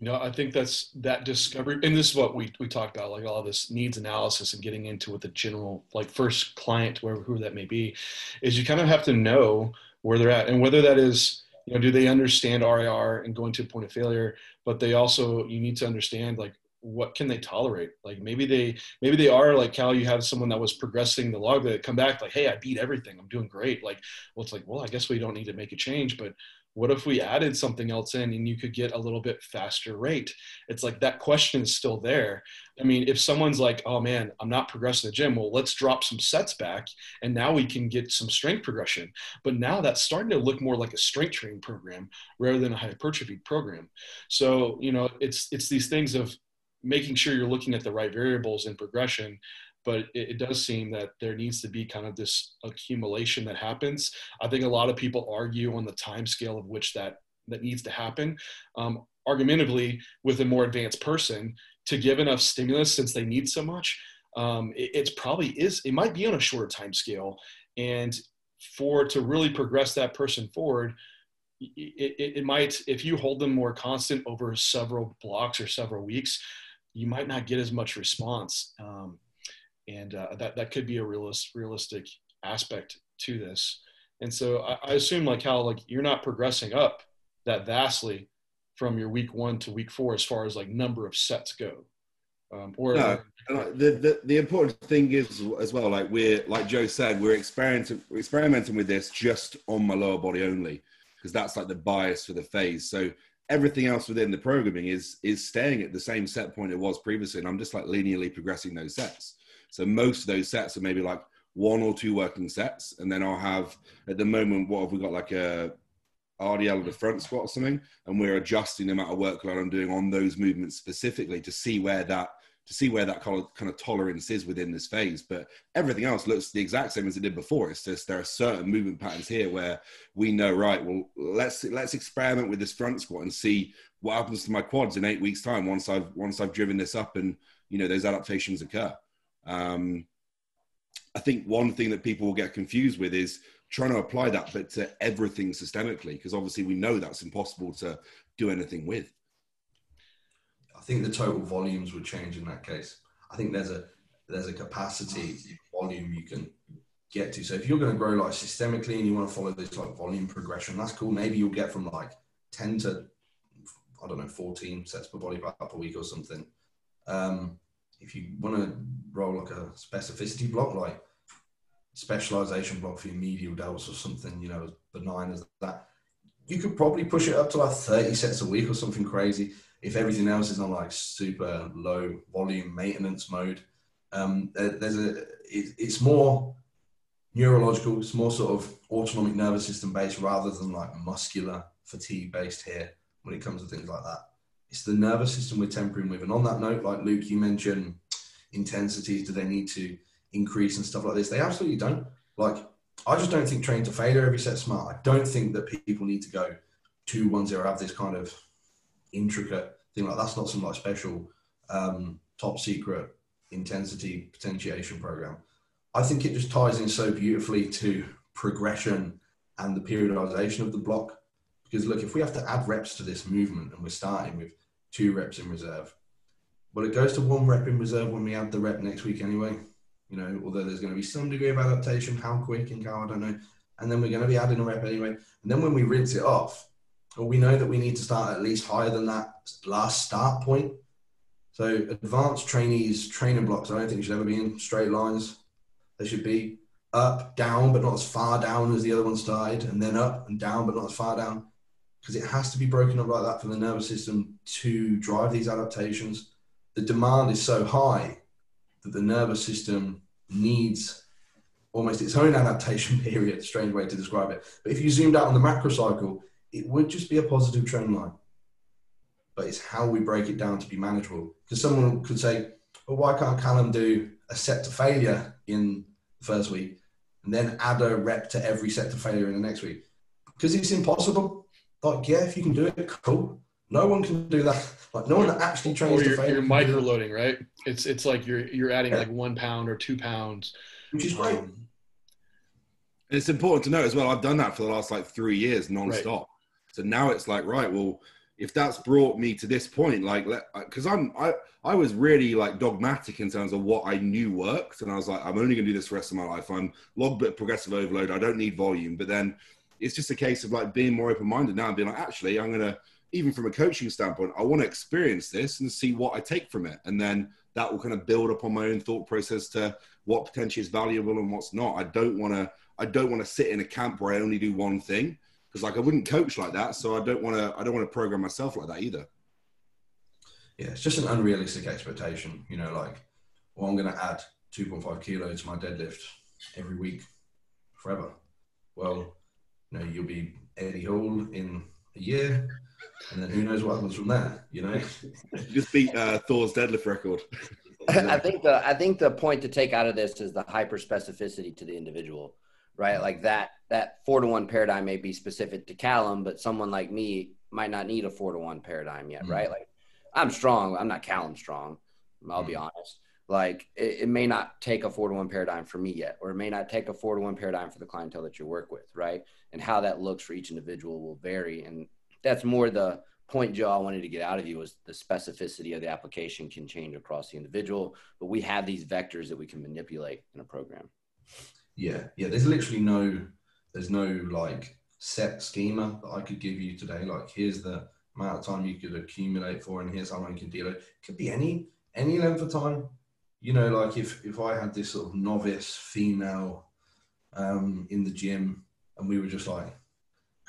You know, I think that's that discovery, and this is what we we talked about, like all this needs analysis and getting into what the general, like first client, whoever who that may be, is you kind of have to know where they're at, and whether that is, you know, do they understand RIR and going to a point of failure, but they also you need to understand like what can they tolerate? Like maybe they maybe they are like Cal. You have someone that was progressing the log that come back like, hey, I beat everything. I'm doing great. Like, well, it's like, well, I guess we don't need to make a change, but what if we added something else in and you could get a little bit faster rate? It's like that question is still there. I mean if someone's like oh man i'm not progressing the gym. Well let's drop some sets back and now we can get some strength progression. But now that's starting to look more like a strength training program rather than a hypertrophy program. So you know it's it's these things of making sure you're looking at the right variables in progression but it, it, does seem that there needs to be kind of this accumulation that happens. I think a lot of people argue on the time scale of which that that needs to happen. Um, argumentatively with a more advanced person to give enough stimulus since they need so much um, it, it's probably is it might be on a shorter time scale and for to really progress that person forward it, it, it, might if you hold them more constant over several blocks or several weeks you might not get as much response. Um, and uh, that, that could be a realist, realistic aspect to this. And so I, I, assume like how like you're not progressing up that vastly from your week one to week four as far as like number of sets go. Um, or no, the, the the important thing is as well, like we're like Joe said, we're experimenting experimenting with this just on my lower body only because that's like the bias for the phase. So everything else within the programming is is staying at the same set point it was previously, and I'm just like linearly progressing those sets. So most of those sets are maybe like one or two working sets, and then I'll have at the moment what have we got like a RDL of the front squat or something, and we're adjusting the amount of workload I'm doing on those movements specifically to see where that to see where that kind of, kind of tolerance is within this phase. But everything else looks the exact same as it did before. It's just there are certain movement patterns here where we know, right? Well, let's let's experiment with this front squat and see what happens to my quads in eight weeks' time once I've once I've driven this up and you know those adaptations occur. Um, I think one thing that people will get confused with is trying to apply that, but to everything systemically, because obviously we know that's impossible to do anything with. I think the total volumes would change in that case. I think there's a there's a capacity volume you can get to. So if you're going to grow like systemically and you want to follow this like volume progression, that's cool. Maybe you'll get from like 10 to I don't know 14 sets per body per week or something. Um, if you want to roll like a specificity block, like specialization block for your medial delts or something, you know, as benign as that, you could probably push it up to like 30 sets a week or something crazy. If everything else is on like super low volume maintenance mode, um, there's a, it, it's more neurological, it's more sort of autonomic nervous system based rather than like muscular fatigue based here when it comes to things like that. It's the nervous system we're tempering with. And on that note, like Luke, you mentioned intensities, do they need to increase and stuff like this? They absolutely don't. Like, I just don't think train to failure every set smart. I don't think that people need to go two one zero have this kind of intricate thing like that's not some like special um, top secret intensity potentiation program. I think it just ties in so beautifully to progression and the periodization of the block. Because look, if we have to add reps to this movement and we're starting with two reps in reserve. Well, it goes to one rep in reserve when we add the rep next week anyway. You know, although there's going to be some degree of adaptation, how quick and how I don't know. And then we're going to be adding a rep anyway. And then when we rinse it off, well, we know that we need to start at least higher than that last start point. So advanced trainees training blocks, I don't think should ever be in straight lines. They should be up, down, but not as far down as the other one started, and then up and down, but not as far down because it has to be broken up like that for the nervous system to drive these adaptations. The demand is so high that the nervous system needs almost its own adaptation period, strange way to describe it. But if you zoomed out on the macro cycle, it would just be a positive trend line. But it's how we break it down to be manageable. Because someone could say, well, why can't Callum do a set to failure in the first week and then add a rep to every set to failure in the next week? Because it's impossible like, yeah, if you can do it, cool. No one can do that. Like, no one that actually trains or you're, to fail. You're micro loading, right? It's it's like you're you're adding yeah. like one pound or two pounds, which is great. Um, it's important to note as well. I've done that for the last like three years non-stop. Right. So now it's like, right, well, if that's brought me to this point, like, because I'm, I, I was really like dogmatic in terms of what I knew worked, and I was like, I'm only going to do this for the rest of my life. I'm log bit progressive overload. I don't need volume. But then it's just a case of like being more open-minded now and being like, actually, I'm gonna even from a coaching standpoint, I want to experience this and see what I take from it, and then that will kind of build upon my own thought process to what potentially is valuable and what's not. I don't want to. I don't want to sit in a camp where I only do one thing because like I wouldn't coach like that. So I don't want to. I don't want to program myself like that either. Yeah, it's just an unrealistic expectation. You know, like, well, I'm going to add 2.5 kilo to my deadlift every week forever. Well, you know, you'll be Eddie Hall in a year, and then who knows what happens from there. You know, just beat uh, Thor's deadlift record. I think the I think the point to take out of this is the hyper specificity to the individual, right? Like that that four to one paradigm may be specific to Callum, but someone like me might not need a four to one paradigm yet, mm right? Like I'm strong, I'm not Callum strong. I'll mm be honest like it, it, may not take a four to one paradigm for me yet, or it may not take a four to one paradigm for the clientele that you work with, right? And how that looks for each individual will vary. And that's more the point, Joe, I wanted to get out of you was the specificity of the application can change across the individual, but we have these vectors that we can manipulate in a program. Yeah, yeah. There's literally no, there's no like set schema that I could give you today. Like here's the amount of time you could accumulate for, and here's how long you can deal it. Could be any any length of time. You know, like if if I had this sort of novice female um, in the gym, and we were just like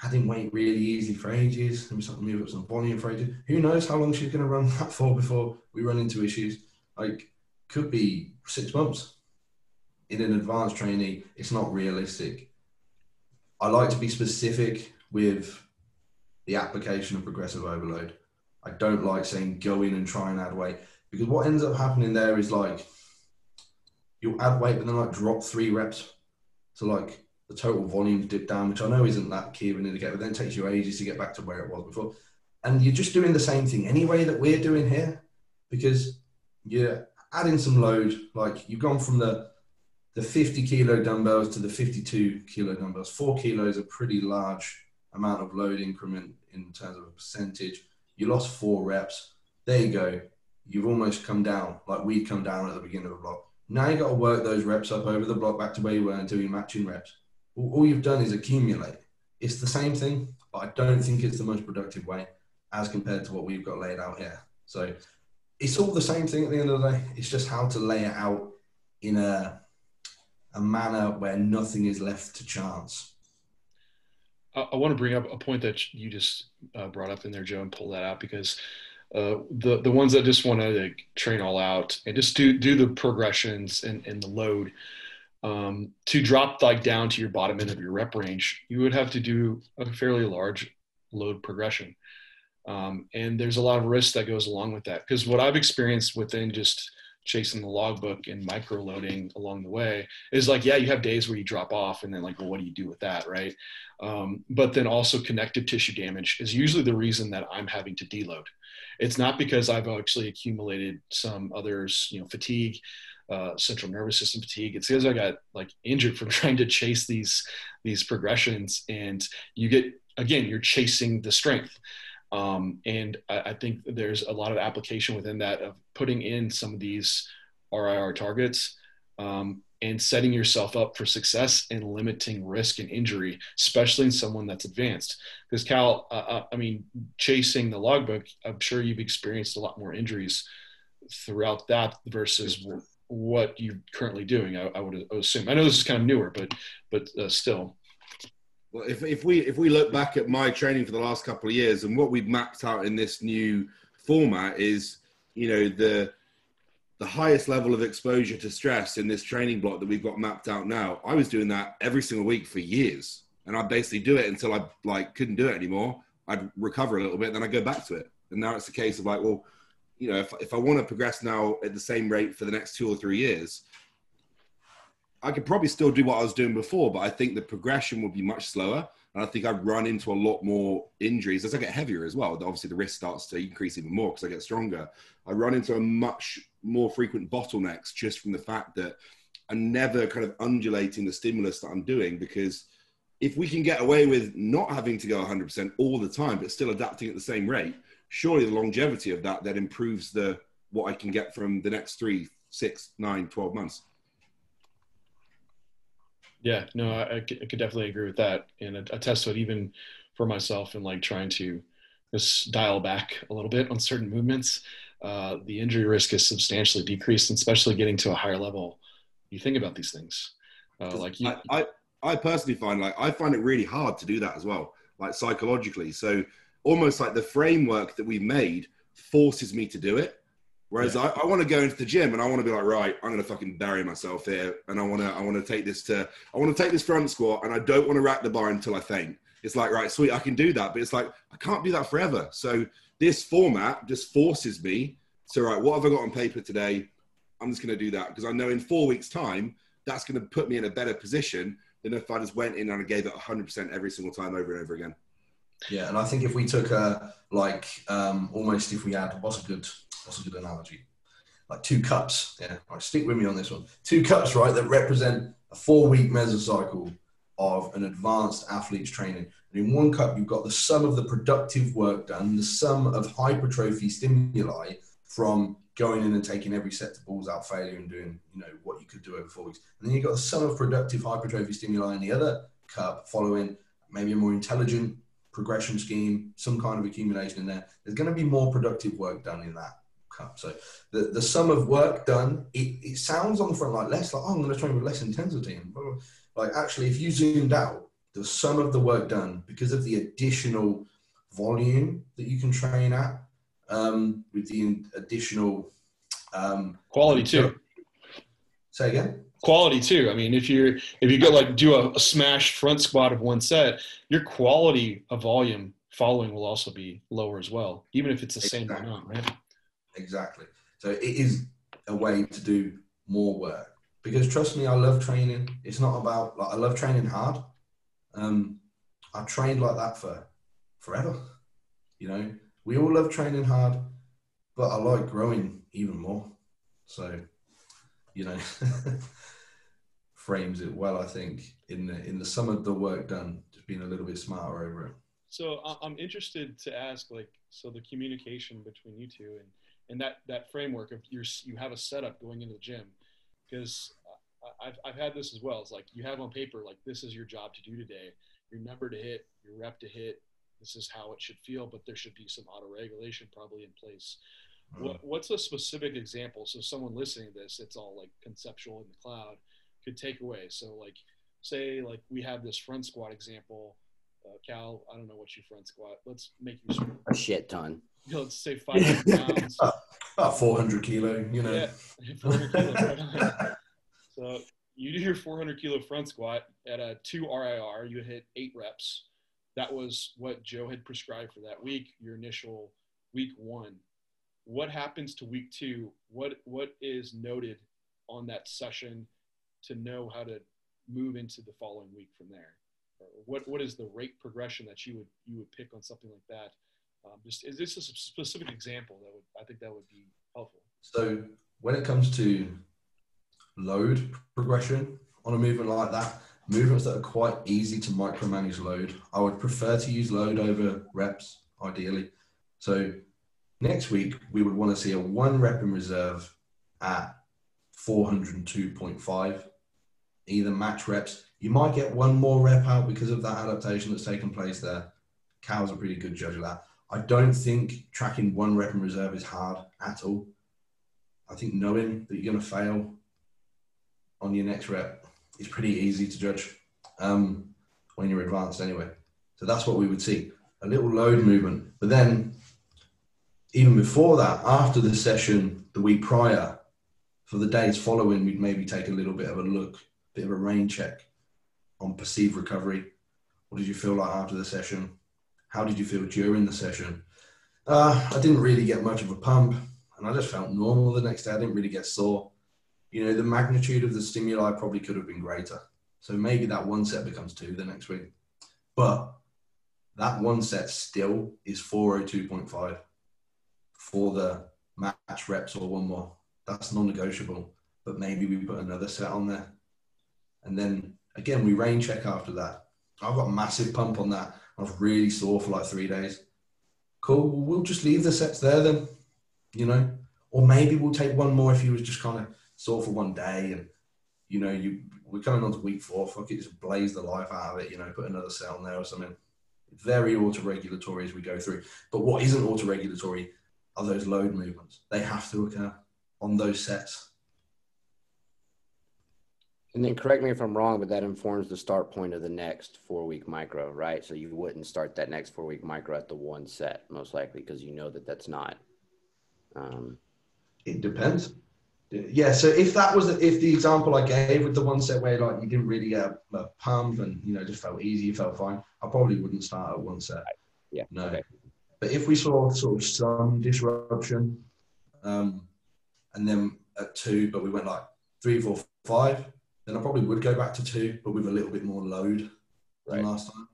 adding weight really easy for ages, and we started to move up some volume for ages. Who knows how long she's going to run that for before we run into issues? Like could be six months. In an advanced trainee, it's not realistic. I like to be specific with the application of progressive overload. I don't like saying go in and try and add weight because what ends up happening there is like you'll add weight but then like drop three reps. So like the total volume dip down, which I know isn't that key when to get, but then it takes you ages to get back to where it was before. And you're just doing the same thing anyway that we're doing here because you're adding some load. Like you've gone from the the 50 kilo dumbbells to the 52 kilo dumbbells. Four kilos a pretty large amount of load increment in terms of a percentage. You lost four reps. There you go. You've almost come down like we'd come down at the beginning of the block. Now you got to work those reps up over the block back to where you were until you're matching reps. All you've done is accumulate. It's the same thing, but I don't think it's the most productive way as compared to what we've got laid out here. So it's all the same thing at the end of the day. It's just how to lay it out in a a manner where nothing is left to chance. I, I want to bring up a point that you just uh, brought up in there, Joe, and pull that out because uh, the the ones that just want to like, train all out and just do do the progressions and, and the load um, to drop like down to your bottom end of your rep range, you would have to do a fairly large load progression. Um, and there's a lot of risk that goes along with that because what I've experienced within just chasing the logbook and micro loading along the way is like yeah you have days where you drop off and then like well what do you do with that right? Um, but then also connective tissue damage is usually the reason that i'm having to deload. It's not because i've actually accumulated some others you know fatigue uh, central nervous system fatigue. It's because i got like injured from trying to chase these these progressions. And you get again you're chasing the strength um, and I, I, think there's a lot of application within that of putting in some of these RIR targets um, and setting yourself up for success and limiting risk and injury, especially in someone that's advanced. Because Cal, uh, I mean, chasing the logbook, I'm sure you've experienced a lot more injuries throughout that versus what you're currently doing. I, I would assume. I know this is kind of newer, but but uh, still. Well, if, if we if we look back at my training for the last couple of years and what we've mapped out in this new format is, you know, the the highest level of exposure to stress in this training block that we've got mapped out now. I was doing that every single week for years, and I'd basically do it until I like couldn't do it anymore. I'd recover a little bit, then I go back to it. And now it's a case of like, well, you know, if if I want to progress now at the same rate for the next two or three years, I could probably still do what I was doing before, but I think the progression would be much slower. And I think I'd run into a lot more injuries as I get heavier as well. Obviously, the risk starts to increase even more because I get stronger. I run into a much more frequent bottlenecks just from the fact that I'm never kind of undulating the stimulus that I'm doing because if we can get away with not having to go 100% all the time, but still adapting at the same rate, surely the longevity of that that improves the what I can get from the next three, six, nine, 12 months. Yeah, no, I, I, could definitely agree with that, and I, attest to it even for myself and like trying to just dial back a little bit on certain movements. Uh, the injury risk is substantially decreased, and especially getting to a higher level. You think about these things, uh, like you, I, I, I personally find like I find it really hard to do that as well, like psychologically. So almost like the framework that we've made forces me to do it Whereas yeah. I, I want to go into the gym and I want to be like, right, I'm going to fucking bury myself here, and I want to, I want to take this to, I want to take this front squat, and I don't want to rack the bar until I faint. It's like, right, sweet, I can do that, but it's like I can't do that forever. So this format just forces me to, right, what have I got on paper today? I'm just going to do that because I know in four weeks' time that's going to put me in a better position than if I just went in and I gave it 100% every single time over and over again. Yeah, and I think if we took a like um, almost if we had what's a good what's a good analogy? Like two cups. Yeah, stick with me on this one. Two cups, right, that represent a four week mesocycle of an advanced athlete's training. And in one cup, you've got the sum of the productive work done, the sum of hypertrophy stimuli from going in and taking every set to balls out failure and doing, you know, what you could do over four weeks. And then you've got the sum of productive hypertrophy stimuli in the other cup following maybe a more intelligent progression scheme, some kind of accumulation in there, there's going to be more productive work done in that cup. So the, the sum of work done, it, it sounds on the front like less, like, oh, I'm going to train with less intensity. And blah, blah. like actually, if you zoomed out, the sum of the work done because of the additional volume that you can train at um, with the additional um, quality too. Say again. Quality too. I mean, if you're if you go like do a, a smash front squat of one set, your quality of volume following will also be lower as well, even if it's the exactly. same amount, right? Exactly. So it is a way to do more work because trust me, I love training. It's not about like I love training hard. Um, I trained like that for forever. You know, we all love training hard, but I like growing even more. So, you know, frames it well. I think in the in the sum of the work done, just being a little bit smarter over it. So I'm interested to ask, like, so the communication between you two and and that that framework of you you have a setup going into the gym, because I've I've had this as well. It's like you have on paper like this is your job to do today, your number to hit, your rep to hit, this is how it should feel, but there should be some auto regulation probably in place. Mm-hmm. What, what's a specific example? So someone listening to this, it's all like conceptual in the cloud, could take away. So like, say like we have this front squat example. Uh, Cal, I don't know what you front squat. Let's make you a shit ton. You know, let's say 500 pounds. About 400 kilo, you know. Yeah, 400 kilo. so you do your 400 kilo front squat at a two RIR. You hit eight reps that was what Joe had prescribed for that week, your initial week one. What happens to week two? What what is noted on that session to know how to move into the following week from there? What what is the rate progression that you would you would pick on something like that? Um, just is this a specific example that would I think that would be helpful. So when it comes to load progression on a movement like that, movements that are quite easy to micromanage load. I would prefer to use load over reps, ideally. So next week, we would want to see a one rep in reserve at 402.5, either match reps. You might get one more rep out because of that adaptation that's taken place there. Cal's a pretty good judge of that. I don't think tracking one rep in reserve is hard at all. I think knowing that you're going to fail on your next rep is pretty easy to judge um, when you're advanced anyway. So that's what we would see a little load movement. But then, even before that, after the session the week prior, for the days following, we'd maybe take a little bit of a look, a bit of a rain check on perceived recovery. What did you feel like after the session? How did you feel during the session? Uh, I didn't really get much of a pump, and I just felt normal the next day. I didn't really get sore you know, the magnitude of the stimuli probably could have been greater. So maybe that one set becomes two the next week. But that one set still is 402.5 for the match reps or one more. That's non negotiable. But maybe we put another set on there. And then again, we rain check after that. I've got a massive pump on that. I was really sore for like three days. Cool. We'll just leave the sets there then, you know? Or maybe we'll take one more if you was just kind of sore for one day and you know you we're coming on to week four fuck it just blaze the life out of it you know put another set on there or something very auto-regulatory as we go through but what isn't auto-regulatory are those load movements they have to occur on those sets and then correct me if I'm wrong, but that informs the start point of the next four week micro, right? So you wouldn't start that next four week micro at the one set, most likely, because you know that that's not. Um, it depends. Yeah, so if that was if the example I gave with the one set where like you didn't really get a, a pump and you know just felt easy, you felt fine, I probably wouldn't start at one set. Yeah. No. Okay. But if we saw sort of some disruption, um, and then at two, but we went like three, four, five, then I probably would go back to two, but with a little bit more load right. than last time.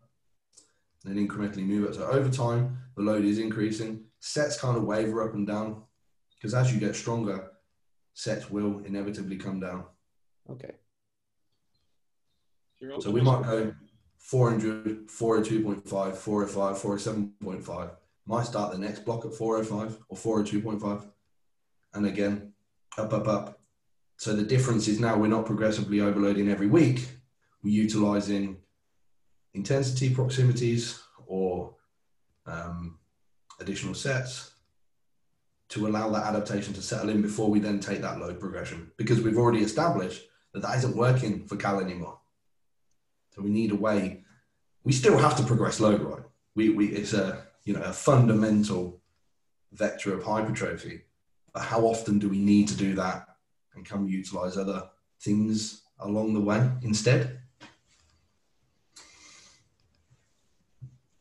And then incrementally move it. So over time, the load is increasing. Sets kind of waver up and down because as you get stronger, sets will inevitably come down. Okay. So we might go 400, 402.5, 405, 407.5. Might start the next block at 405 or 402.5. And again, up, up, up. So the difference is now we're not progressively overloading every week. We're utilizing intensity proximities or um, additional sets to allow that adaptation to settle in before we then take that load progression because we've already established that that isn't working for Cal anymore. So we need a way. We still have to progress load, right? We, we it's a you know a fundamental vector of hypertrophy. But how often do we need to do that, and can we utilize other things along the way instead?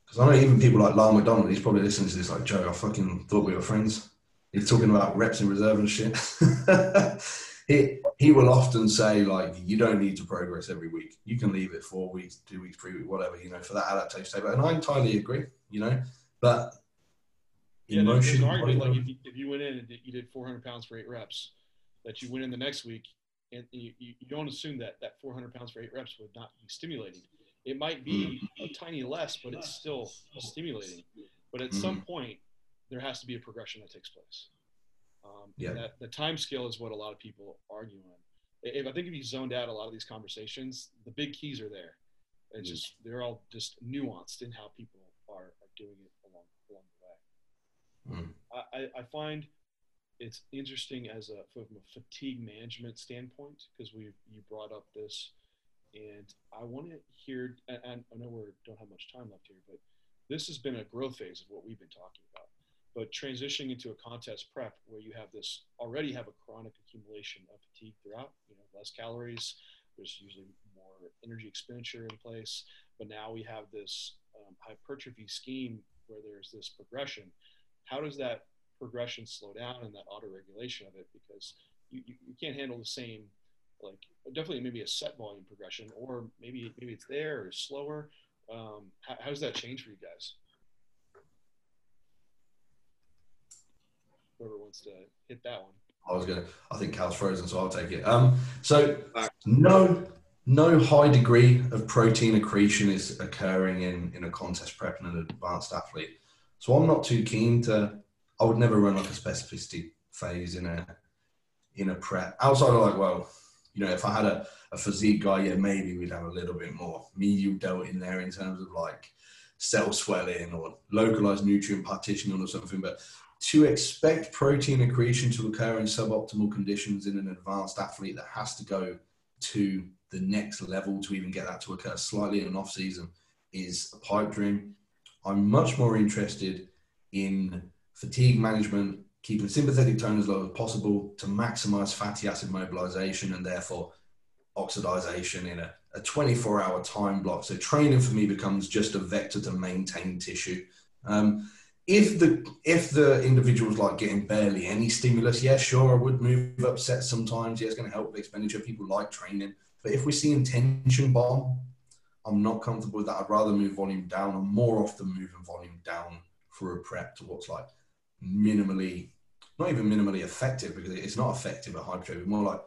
Because I know even people like Lyle McDonald, he's probably listening to this like Joe. I fucking thought we were friends. He's talking about reps in reserve and shit. he he will often say like, you don't need to progress every week. You can leave it four weeks, two weeks, three weeks, whatever. You know, for that adaptation table. And I entirely agree. You know, but yeah, emotion. There's an argument like if you, if you went in and you did 400 pounds for eight reps, that you went in the next week and you, you don't assume that that 400 pounds for eight reps would not be stimulating. It might be mm. a tiny less, but it's still stimulating. But at mm. some point, there has to be a progression that takes place. Um, yeah. That, the time scale is what a lot of people argue on. If I think if you zoned out a lot of these conversations, the big keys are there. It's mm. just they're all just nuanced in how people are, are doing it along along the way. Mm. I, I find it's interesting as a from a fatigue management standpoint because we you brought up this, and I want to hear. And I know we don't have much time left here, but this has been a growth phase of what we've been talking about but transitioning into a contest prep where you have this already have a chronic accumulation of fatigue throughout, you know, less calories, there's usually more energy expenditure in place, but now we have this um, hypertrophy scheme where there's this progression. How does that progression slow down and that auto regulation of it? Because you, you, you can't handle the same, like definitely maybe a set volume progression, or maybe maybe it's there or slower. Um, how, how does that change for you guys? whoever wants to hit that one. I was gonna. I think Cal's frozen, so I'll take it. Um, so no, no high degree of protein accretion is occurring in in a contest prep and an advanced athlete. So I'm not too keen to. I would never run like a specificity phase in a in a prep outside of like well, you know, if I had a, a physique guy, yeah, maybe we'd have a little bit more medial delt in there in terms of like cell swelling or localized nutrient partitioning or something. But to expect protein accretion to occur in suboptimal conditions in an advanced athlete that has to go to the next level to even get that to occur slightly in an off season is a pipe dream. I'm much more interested in fatigue management, keeping sympathetic tone as low as possible to maximize fatty acid mobilization and therefore oxidization in a, a 24 hour time block. So training for me becomes just a vector to maintain tissue. Um, if the if the individual's like getting barely any stimulus, yeah, sure, I would move up sets sometimes. Yeah, it's going to help with expenditure. People like training, but if we're seeing tension bomb, I'm not comfortable with that. I'd rather move volume down. I'm more often moving volume down for a prep to what's like minimally, not even minimally effective because it's not effective at hypertrophy. More like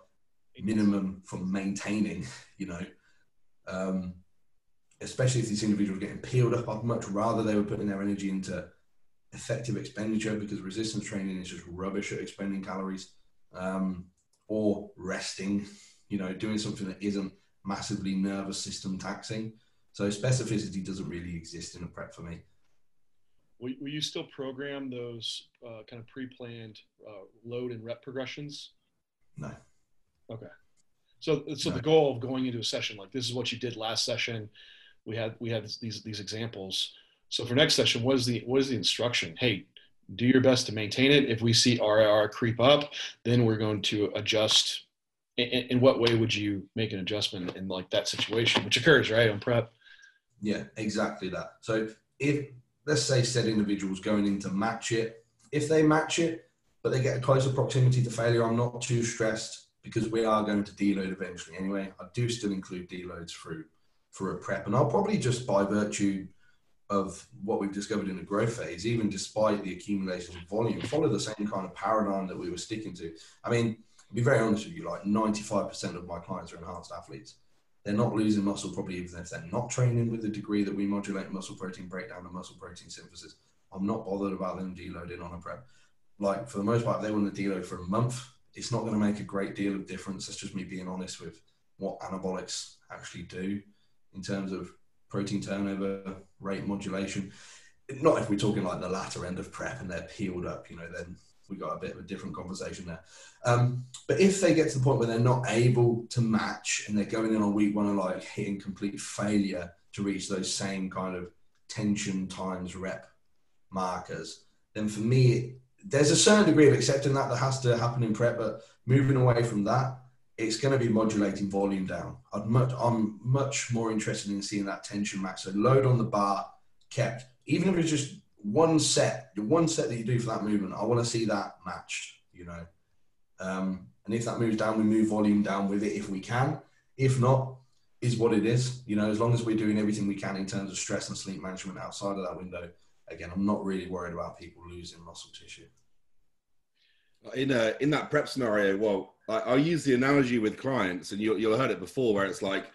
minimum for maintaining. You know, um, especially if these individuals are getting peeled up, I'd much rather they were putting their energy into effective expenditure because resistance training is just rubbish at expending calories um, or resting, you know, doing something that isn't massively nervous system taxing. So specificity doesn't really exist in a prep for me. Will, will you still program those uh, kind of pre-planned uh, load and rep progressions? No. Okay. So, so no. the goal of going into a session like this is what you did last session. We had we had these these examples so for next session, what is the what is the instruction? Hey, do your best to maintain it. If we see RIR creep up, then we're going to adjust. In, in what way would you make an adjustment in like that situation, which occurs right on prep? Yeah, exactly that. So if let's say said individuals going in to match it, if they match it, but they get a closer proximity to failure, I'm not too stressed because we are going to deload eventually anyway. I do still include deloads through for a prep, and I'll probably just by virtue of what we've discovered in the growth phase, even despite the accumulation of volume, follow the same kind of paradigm that we were sticking to. I mean, to be very honest with you, like 95% of my clients are enhanced athletes. They're not losing muscle probably even if they're not training with the degree that we modulate muscle protein breakdown and muscle protein synthesis. I'm not bothered about them deloading on a prep. Like for the most part, they want to deload for a month, it's not going to make a great deal of difference. That's just me being honest with what anabolics actually do in terms of protein turnover rate modulation. Not if we're talking like the latter end of prep and they're peeled up, you know, then we got a bit of a different conversation there. Um, but if they get to the point where they're not able to match and they're going in on week one and like hitting complete failure to reach those same kind of tension times rep markers, then for me, there's a certain degree of accepting that that has to happen in prep, but moving away from that, it's going to be modulating volume down. I'd much, I'm much more interested in seeing that tension match. So load on the bar kept, even if it's just one set, the one set that you do for that movement, I want to see that matched, you know. Um, and if that moves down, we move volume down with it if we can. If not, is what it is. You know, as long as we're doing everything we can in terms of stress and sleep management outside of that window, again, I'm not really worried about people losing muscle tissue. In a, in that prep scenario, well, I, I'll use the analogy with clients, and you, you'll heard it before, where it's like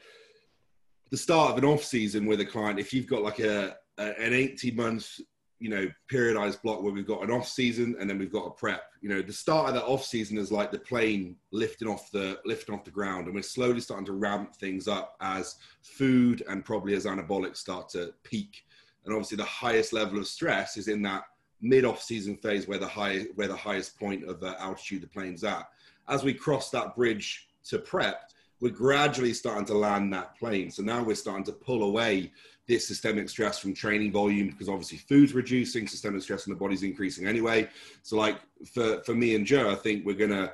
the start of an off season with a client. If you've got like a, a an 18 month you know periodized block where we've got an off season and then we've got a prep. You know the start of that off season is like the plane lifting off the lifting off the ground and we're slowly starting to ramp things up as food and probably as anabolics start to peak. And obviously the highest level of stress is in that mid off season phase where the high where the highest point of uh, altitude the plane's at. As we cross that bridge to prep we're gradually starting to land that plane. So now we're starting to pull away this systemic stress from training volume because obviously food's reducing, systemic stress in the body's increasing anyway. So like for, for me and Joe, I think we're gonna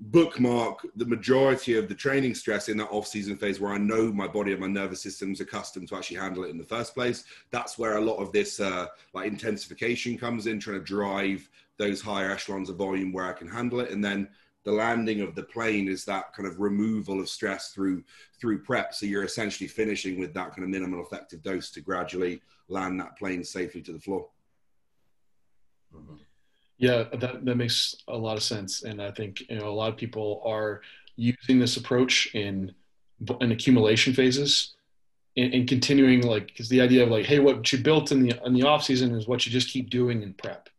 bookmark the majority of the training stress in that off-season phase where I know my body and my nervous system's accustomed to actually handle it in the first place. That's where a lot of this uh, like intensification comes in, trying to drive those higher echelons of volume where I can handle it. And then the landing of the plane is that kind of removal of stress through through prep. So you're essentially finishing with that kind of minimal effective dose to gradually land that plane safely to the floor. Mm-hmm. Yeah, that that makes a lot of sense, and I think you know a lot of people are using this approach in in accumulation phases and, and continuing like because the idea of like hey what you built in the in the off season is what you just keep doing in prep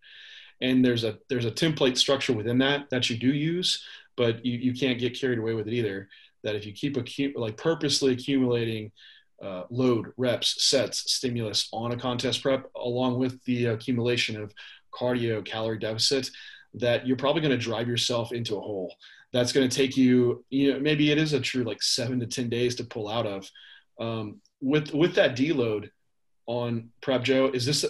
and there's a there's a template structure within that that you do use but you, you can't get carried away with it either. That if you keep like purposely accumulating uh, load reps sets stimulus on a contest prep along with the accumulation of cardio calorie deficit that you're probably going to drive yourself into a hole. That's going to take you you know maybe it is a true like seven to ten days to pull out of. Um, with with that deload on prep joe is this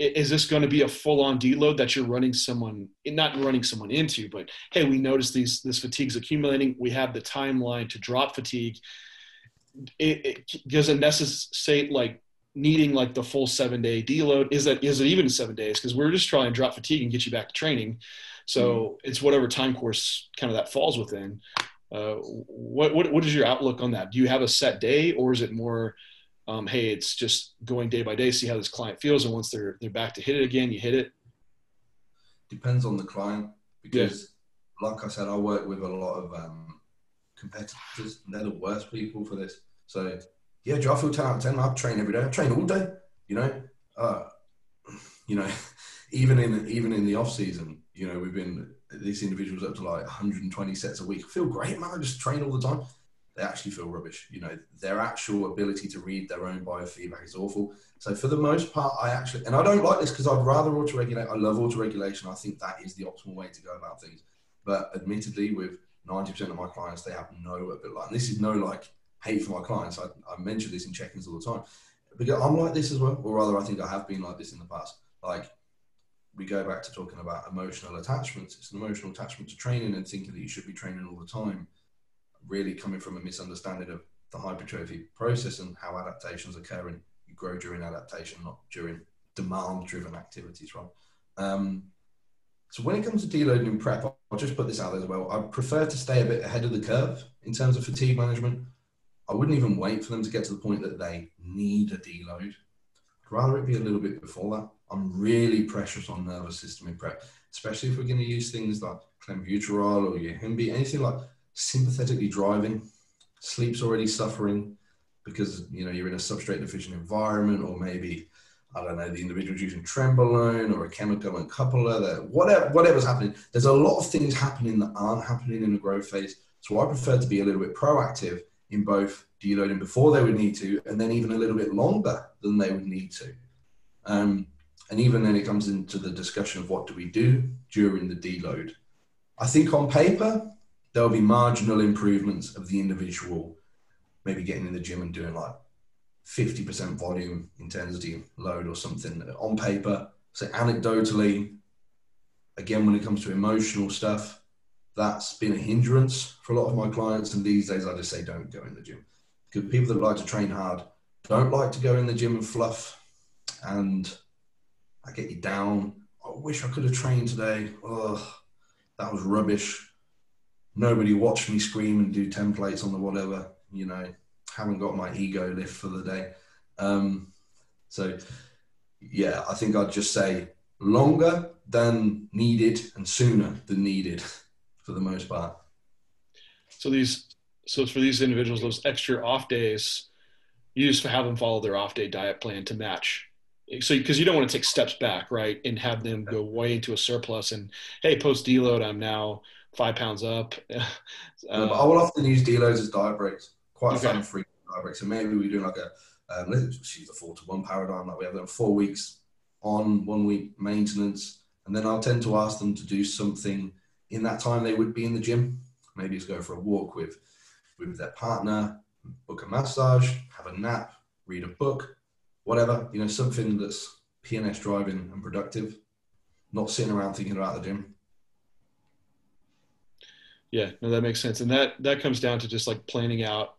is this going to be a full-on deload that you're running someone not running someone into but hey we notice these this fatigue's accumulating. We have the timeline to drop fatigue. It, it doesn't necessitate like needing like the full seven day deload? Is that is it even seven days? Because we're just trying to drop fatigue and get you back to training. So mm-hmm. it's whatever time course kind of that falls within. Uh, what, what what is your outlook on that? Do you have a set day or is it more um, hey, it's just going day by day, see how this client feels, and once they're they're back to hit it again, you hit it. Depends on the client because, yeah. like I said, I work with a lot of um, competitors, and they're the worst people for this. So, yeah, do I feel ten out of ten? I train every day. I train all day. You know, uh, you know, even in even in the off season, you know, we've been these individuals up to like 120 sets a week. I feel great, man. I just train all the time they actually feel rubbish. You know, their actual ability to read their own biofeedback is awful. So for the most part, I actually, and I don't like this because I'd rather auto-regulate. I love auto-regulation. I think that is the optimal way to go about things. But admittedly, with 90% of my clients, they have no ability. And this is no like hate for my clients. I, I mention this in check-ins all the time. Because I'm like this as well, or rather, I think I have been like this in the past. Like we go back to talking about emotional attachments. It's an emotional attachment to training and thinking that you should be training all the time really coming from a misunderstanding of the hypertrophy process and how adaptations occur and you grow during adaptation, not during demand driven activities, right? Um, so when it comes to deloading in prep, I'll just put this out there as well. I prefer to stay a bit ahead of the curve in terms of fatigue management. I wouldn't even wait for them to get to the point that they need a deload. I'd rather it be a little bit before that. I'm really precious on nervous system in prep, especially if we're going to use things like clenbuterol or yohimbe, anything like sympathetically driving, sleep's already suffering because you know you're in a substrate deficient environment, or maybe I don't know the individual's using trenbolone or a chemical uncoupler. That whatever whatever's happening, there's a lot of things happening that aren't happening in the growth phase. So I prefer to be a little bit proactive in both deloading before they would need to, and then even a little bit longer than they would need to. Um, and even then, it comes into the discussion of what do we do during the deload. I think on paper, there'll be marginal improvements of the individual, maybe getting in the gym and doing like 50% volume intensity load or something on paper. So, anecdotally, again, when it comes to emotional stuff, that's been a hindrance for a lot of my clients. And these days, I just say, don't go in the gym. Because people that like to train hard don't like to go in the gym and fluff. And I get you down. I wish I could have trained today. Oh, that was rubbish. Nobody watched me scream and do templates on the whatever. You know, haven't got my ego lift for the day. Um, so, yeah, I think I'd just say longer than needed and sooner than needed for the most part. So these, so for these individuals, those extra off days, you just have them follow their off day diet plan to match. So, because you don't want to take steps back, right, and have them go way into a surplus and hey, post deload, I'm now five pounds up. uh, I will often use deloads as diet breaks, quite okay. fun free diet breaks. So maybe we do like a um, let's use the four to one paradigm, like we have them four weeks on, one week maintenance, and then I'll tend to ask them to do something in that time they would be in the gym. Maybe it's go for a walk with with their partner, book a massage, have a nap, read a book, whatever. You know, something that's PNS driving and productive, not sitting around thinking about the gym. Yeah, no, that makes sense, and that that comes down to just like planning out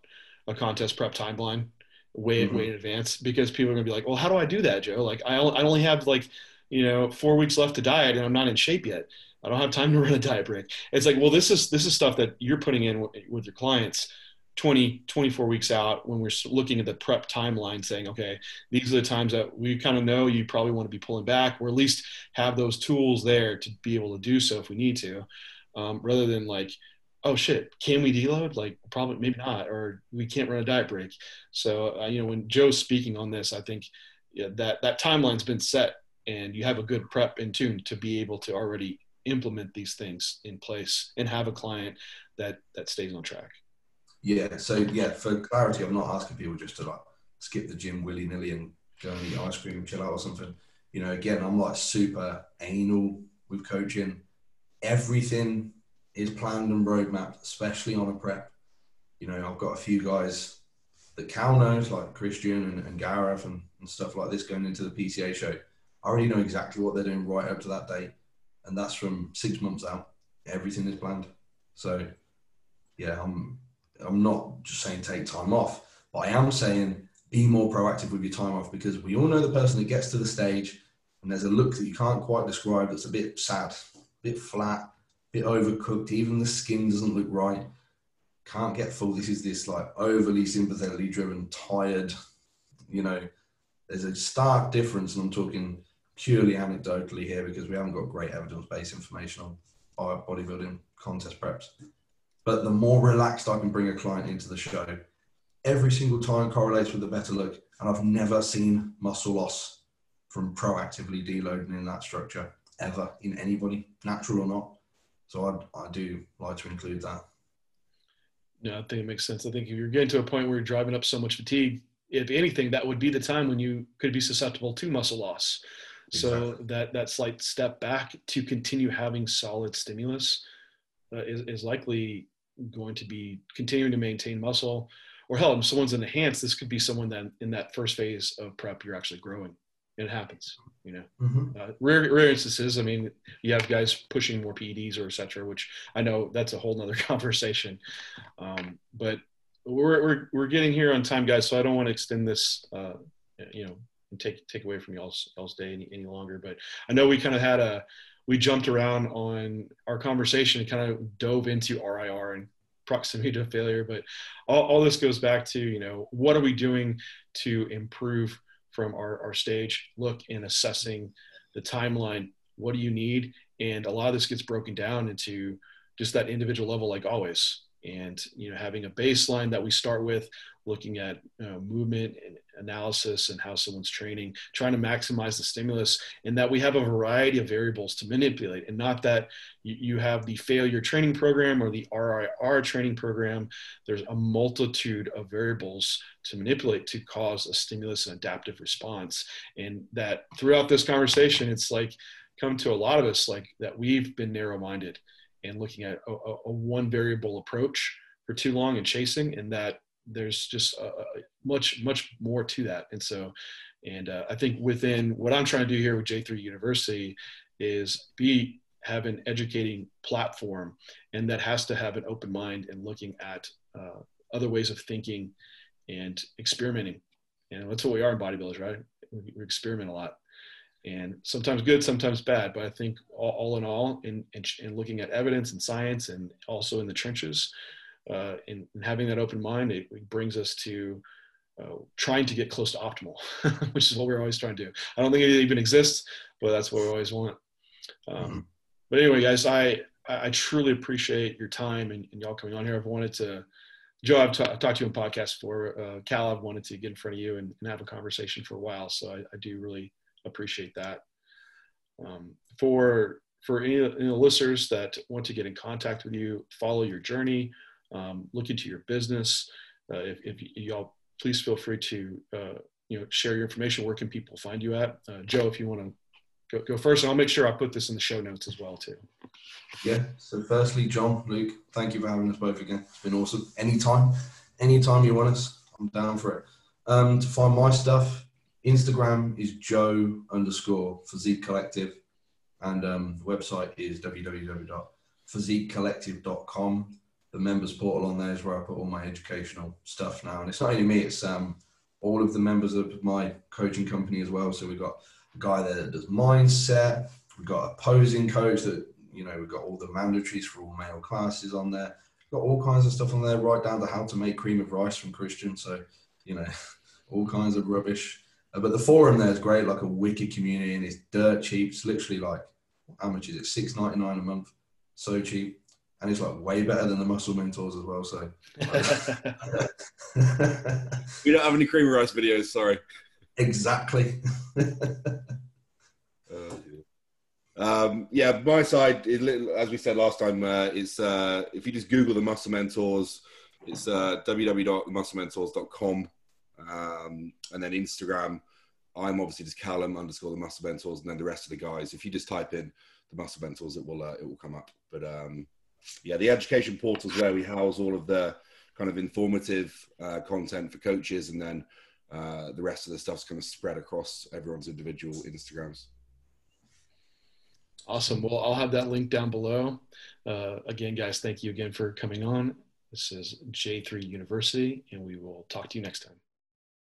a contest prep timeline way mm-hmm. way in advance because people are gonna be like, well, how do I do that, Joe? Like, I I only have like you know four weeks left to diet, and I'm not in shape yet. I don't have time to run a diet break. It's like, well, this is this is stuff that you're putting in with, with your clients 20, 24 weeks out when we're looking at the prep timeline saying, okay, these are the times that we kind of know you probably want to be pulling back or at least have those tools there to be able to do so if we need to, um, rather than like, oh shit, can we deload? Like probably maybe not, or we can't run a diet break. So, uh, you know, when Joe's speaking on this, I think yeah, that, that timeline's been set and you have a good prep in tune to be able to already implement these things in place and have a client that, that stays on track. Yeah. So yeah, for clarity, I'm not asking people just to like skip the gym willy nilly and go and eat ice cream and chill out or something. You know, again, I'm like super anal with coaching. Everything is planned and roadmapped, especially on a prep. You know, I've got a few guys that Cal knows, like Christian and, and Gareth and, and stuff like this going into the PCA show. I already know exactly what they're doing right up to that date. And that's from six months out. Everything is planned. So yeah, I'm I'm not just saying take time off, but I am saying be more proactive with your time off because we all know the person that gets to the stage and there's a look that you can't quite describe that's a bit sad, bit flat, bit overcooked, even the skin doesn't look right. Can't get full. This is this like overly sympathetically driven, tired, you know. There's a stark difference, and I'm talking purely anecdotally here because we haven't got great evidence based information on bodybuilding contest preps. But the more relaxed I can bring a client into the show, every single time correlates with a better look. And I've never seen muscle loss from proactively deloading in that structure ever in anybody, natural or not. So I, I do like to include that. Yeah, I think it makes sense. I think if you're getting to a point where you're driving up so much fatigue, if anything, that would be the time when you could be susceptible to muscle loss. Exactly. So that that slight step back to continue having solid stimulus uh, is, is likely going to be continuing to maintain muscle or hell if someone's enhanced this could be someone that in that first phase of prep you're actually growing it happens you know mm-hmm. uh, rare, rare instances i mean you have guys pushing more peds or etc which i know that's a whole nother conversation um, but we're, we're, we're getting here on time guys so i don't want to extend this uh, you know and take take away from y'all's y'all's day any, any longer but i know we kind of had a we jumped around on our conversation and kind of dove into RIR and proximity to failure. But all, all this goes back to, you know, what are we doing to improve from our, our stage look in assessing the timeline? What do you need? And a lot of this gets broken down into just that individual level, like always. And you know having a baseline that we start with looking at uh, movement and analysis and how someone's training trying to maximize the stimulus and that we have a variety of variables to manipulate and not that you, you have the failure training program or the RIR training program. There's a multitude of variables to manipulate to cause a stimulus and adaptive response and that throughout this conversation it's like come to a lot of us like that we've been narrow minded and looking at a, a, one variable approach for too long and chasing and that there's just a much much more to that. And so and uh, i think within what i'm trying to do here with j3 university is be have an educating platform and that has to have an open mind and looking at uh, other ways of thinking and experimenting. And that's what we are in bodybuilders right? We experiment a lot and sometimes good, sometimes bad. But I think all, all in all, in, in, in, looking at evidence and science, and also in the trenches, uh, in, in, having that open mind, it, it brings us to uh, trying to get close to optimal, which is what we're always trying to do. I don't think it even exists, but that's what we always want. Um, mm-hmm. But anyway, guys, I I truly appreciate your time and, and y'all coming on here. I've wanted to. Joe, I've, t- I've talked to you in podcast before. uh, Cal. I've wanted to get in front of you and, and have a conversation for a while. So I, I do really appreciate that. Um, for for any, any listeners that want to get in contact with you, follow your journey, um, look into your business. Uh, if, if y'all please feel free to uh, you know share your information. Where can people find you at? Uh, Joe, if you want to go, go first, and I'll make sure I put this in the show notes as well too. Yeah. So firstly, John, Luke, thank you for having us both again. It's been awesome. Anytime, anytime you want us, I'm down for it. Um, to find my stuff, Instagram is Joe underscore Physique Collective, and um, the website is www.physiquecollective.com. The members portal on there is where I put all my educational stuff now, and it's not only me; it's um, all of the members of my coaching company as well. So we've got a guy there that does mindset. We've got a posing coach that you know we've got all the mandatories for all male classes on there. We've got all kinds of stuff on there, right down to how to make cream of rice from Christian. So you know, all kinds of rubbish but the forum there is great, like a wicked community, and it's dirt cheap. It's literally like how much is it? Six ninety nine a month, so cheap, and it's like way better than the Muscle Mentors as well. So we don't have any cream rice videos. Sorry. Exactly. uh, um, yeah, my side, as we said last time, uh, it's uh, if you just Google the Muscle Mentors, it's uh, www.musclementors.com. Um, and then Instagram, I'm obviously just Callum underscore the Muscle Mentors, and then the rest of the guys. If you just type in the Muscle Mentors, it will uh, it will come up. But um, yeah, the education portal is where we house all of the kind of informative uh, content for coaches, and then uh, the rest of the stuff's kind of spread across everyone's individual Instagrams. Awesome. Well, I'll have that link down below. Uh, again, guys, thank you again for coming on. This is J3 University, and we will talk to you next time.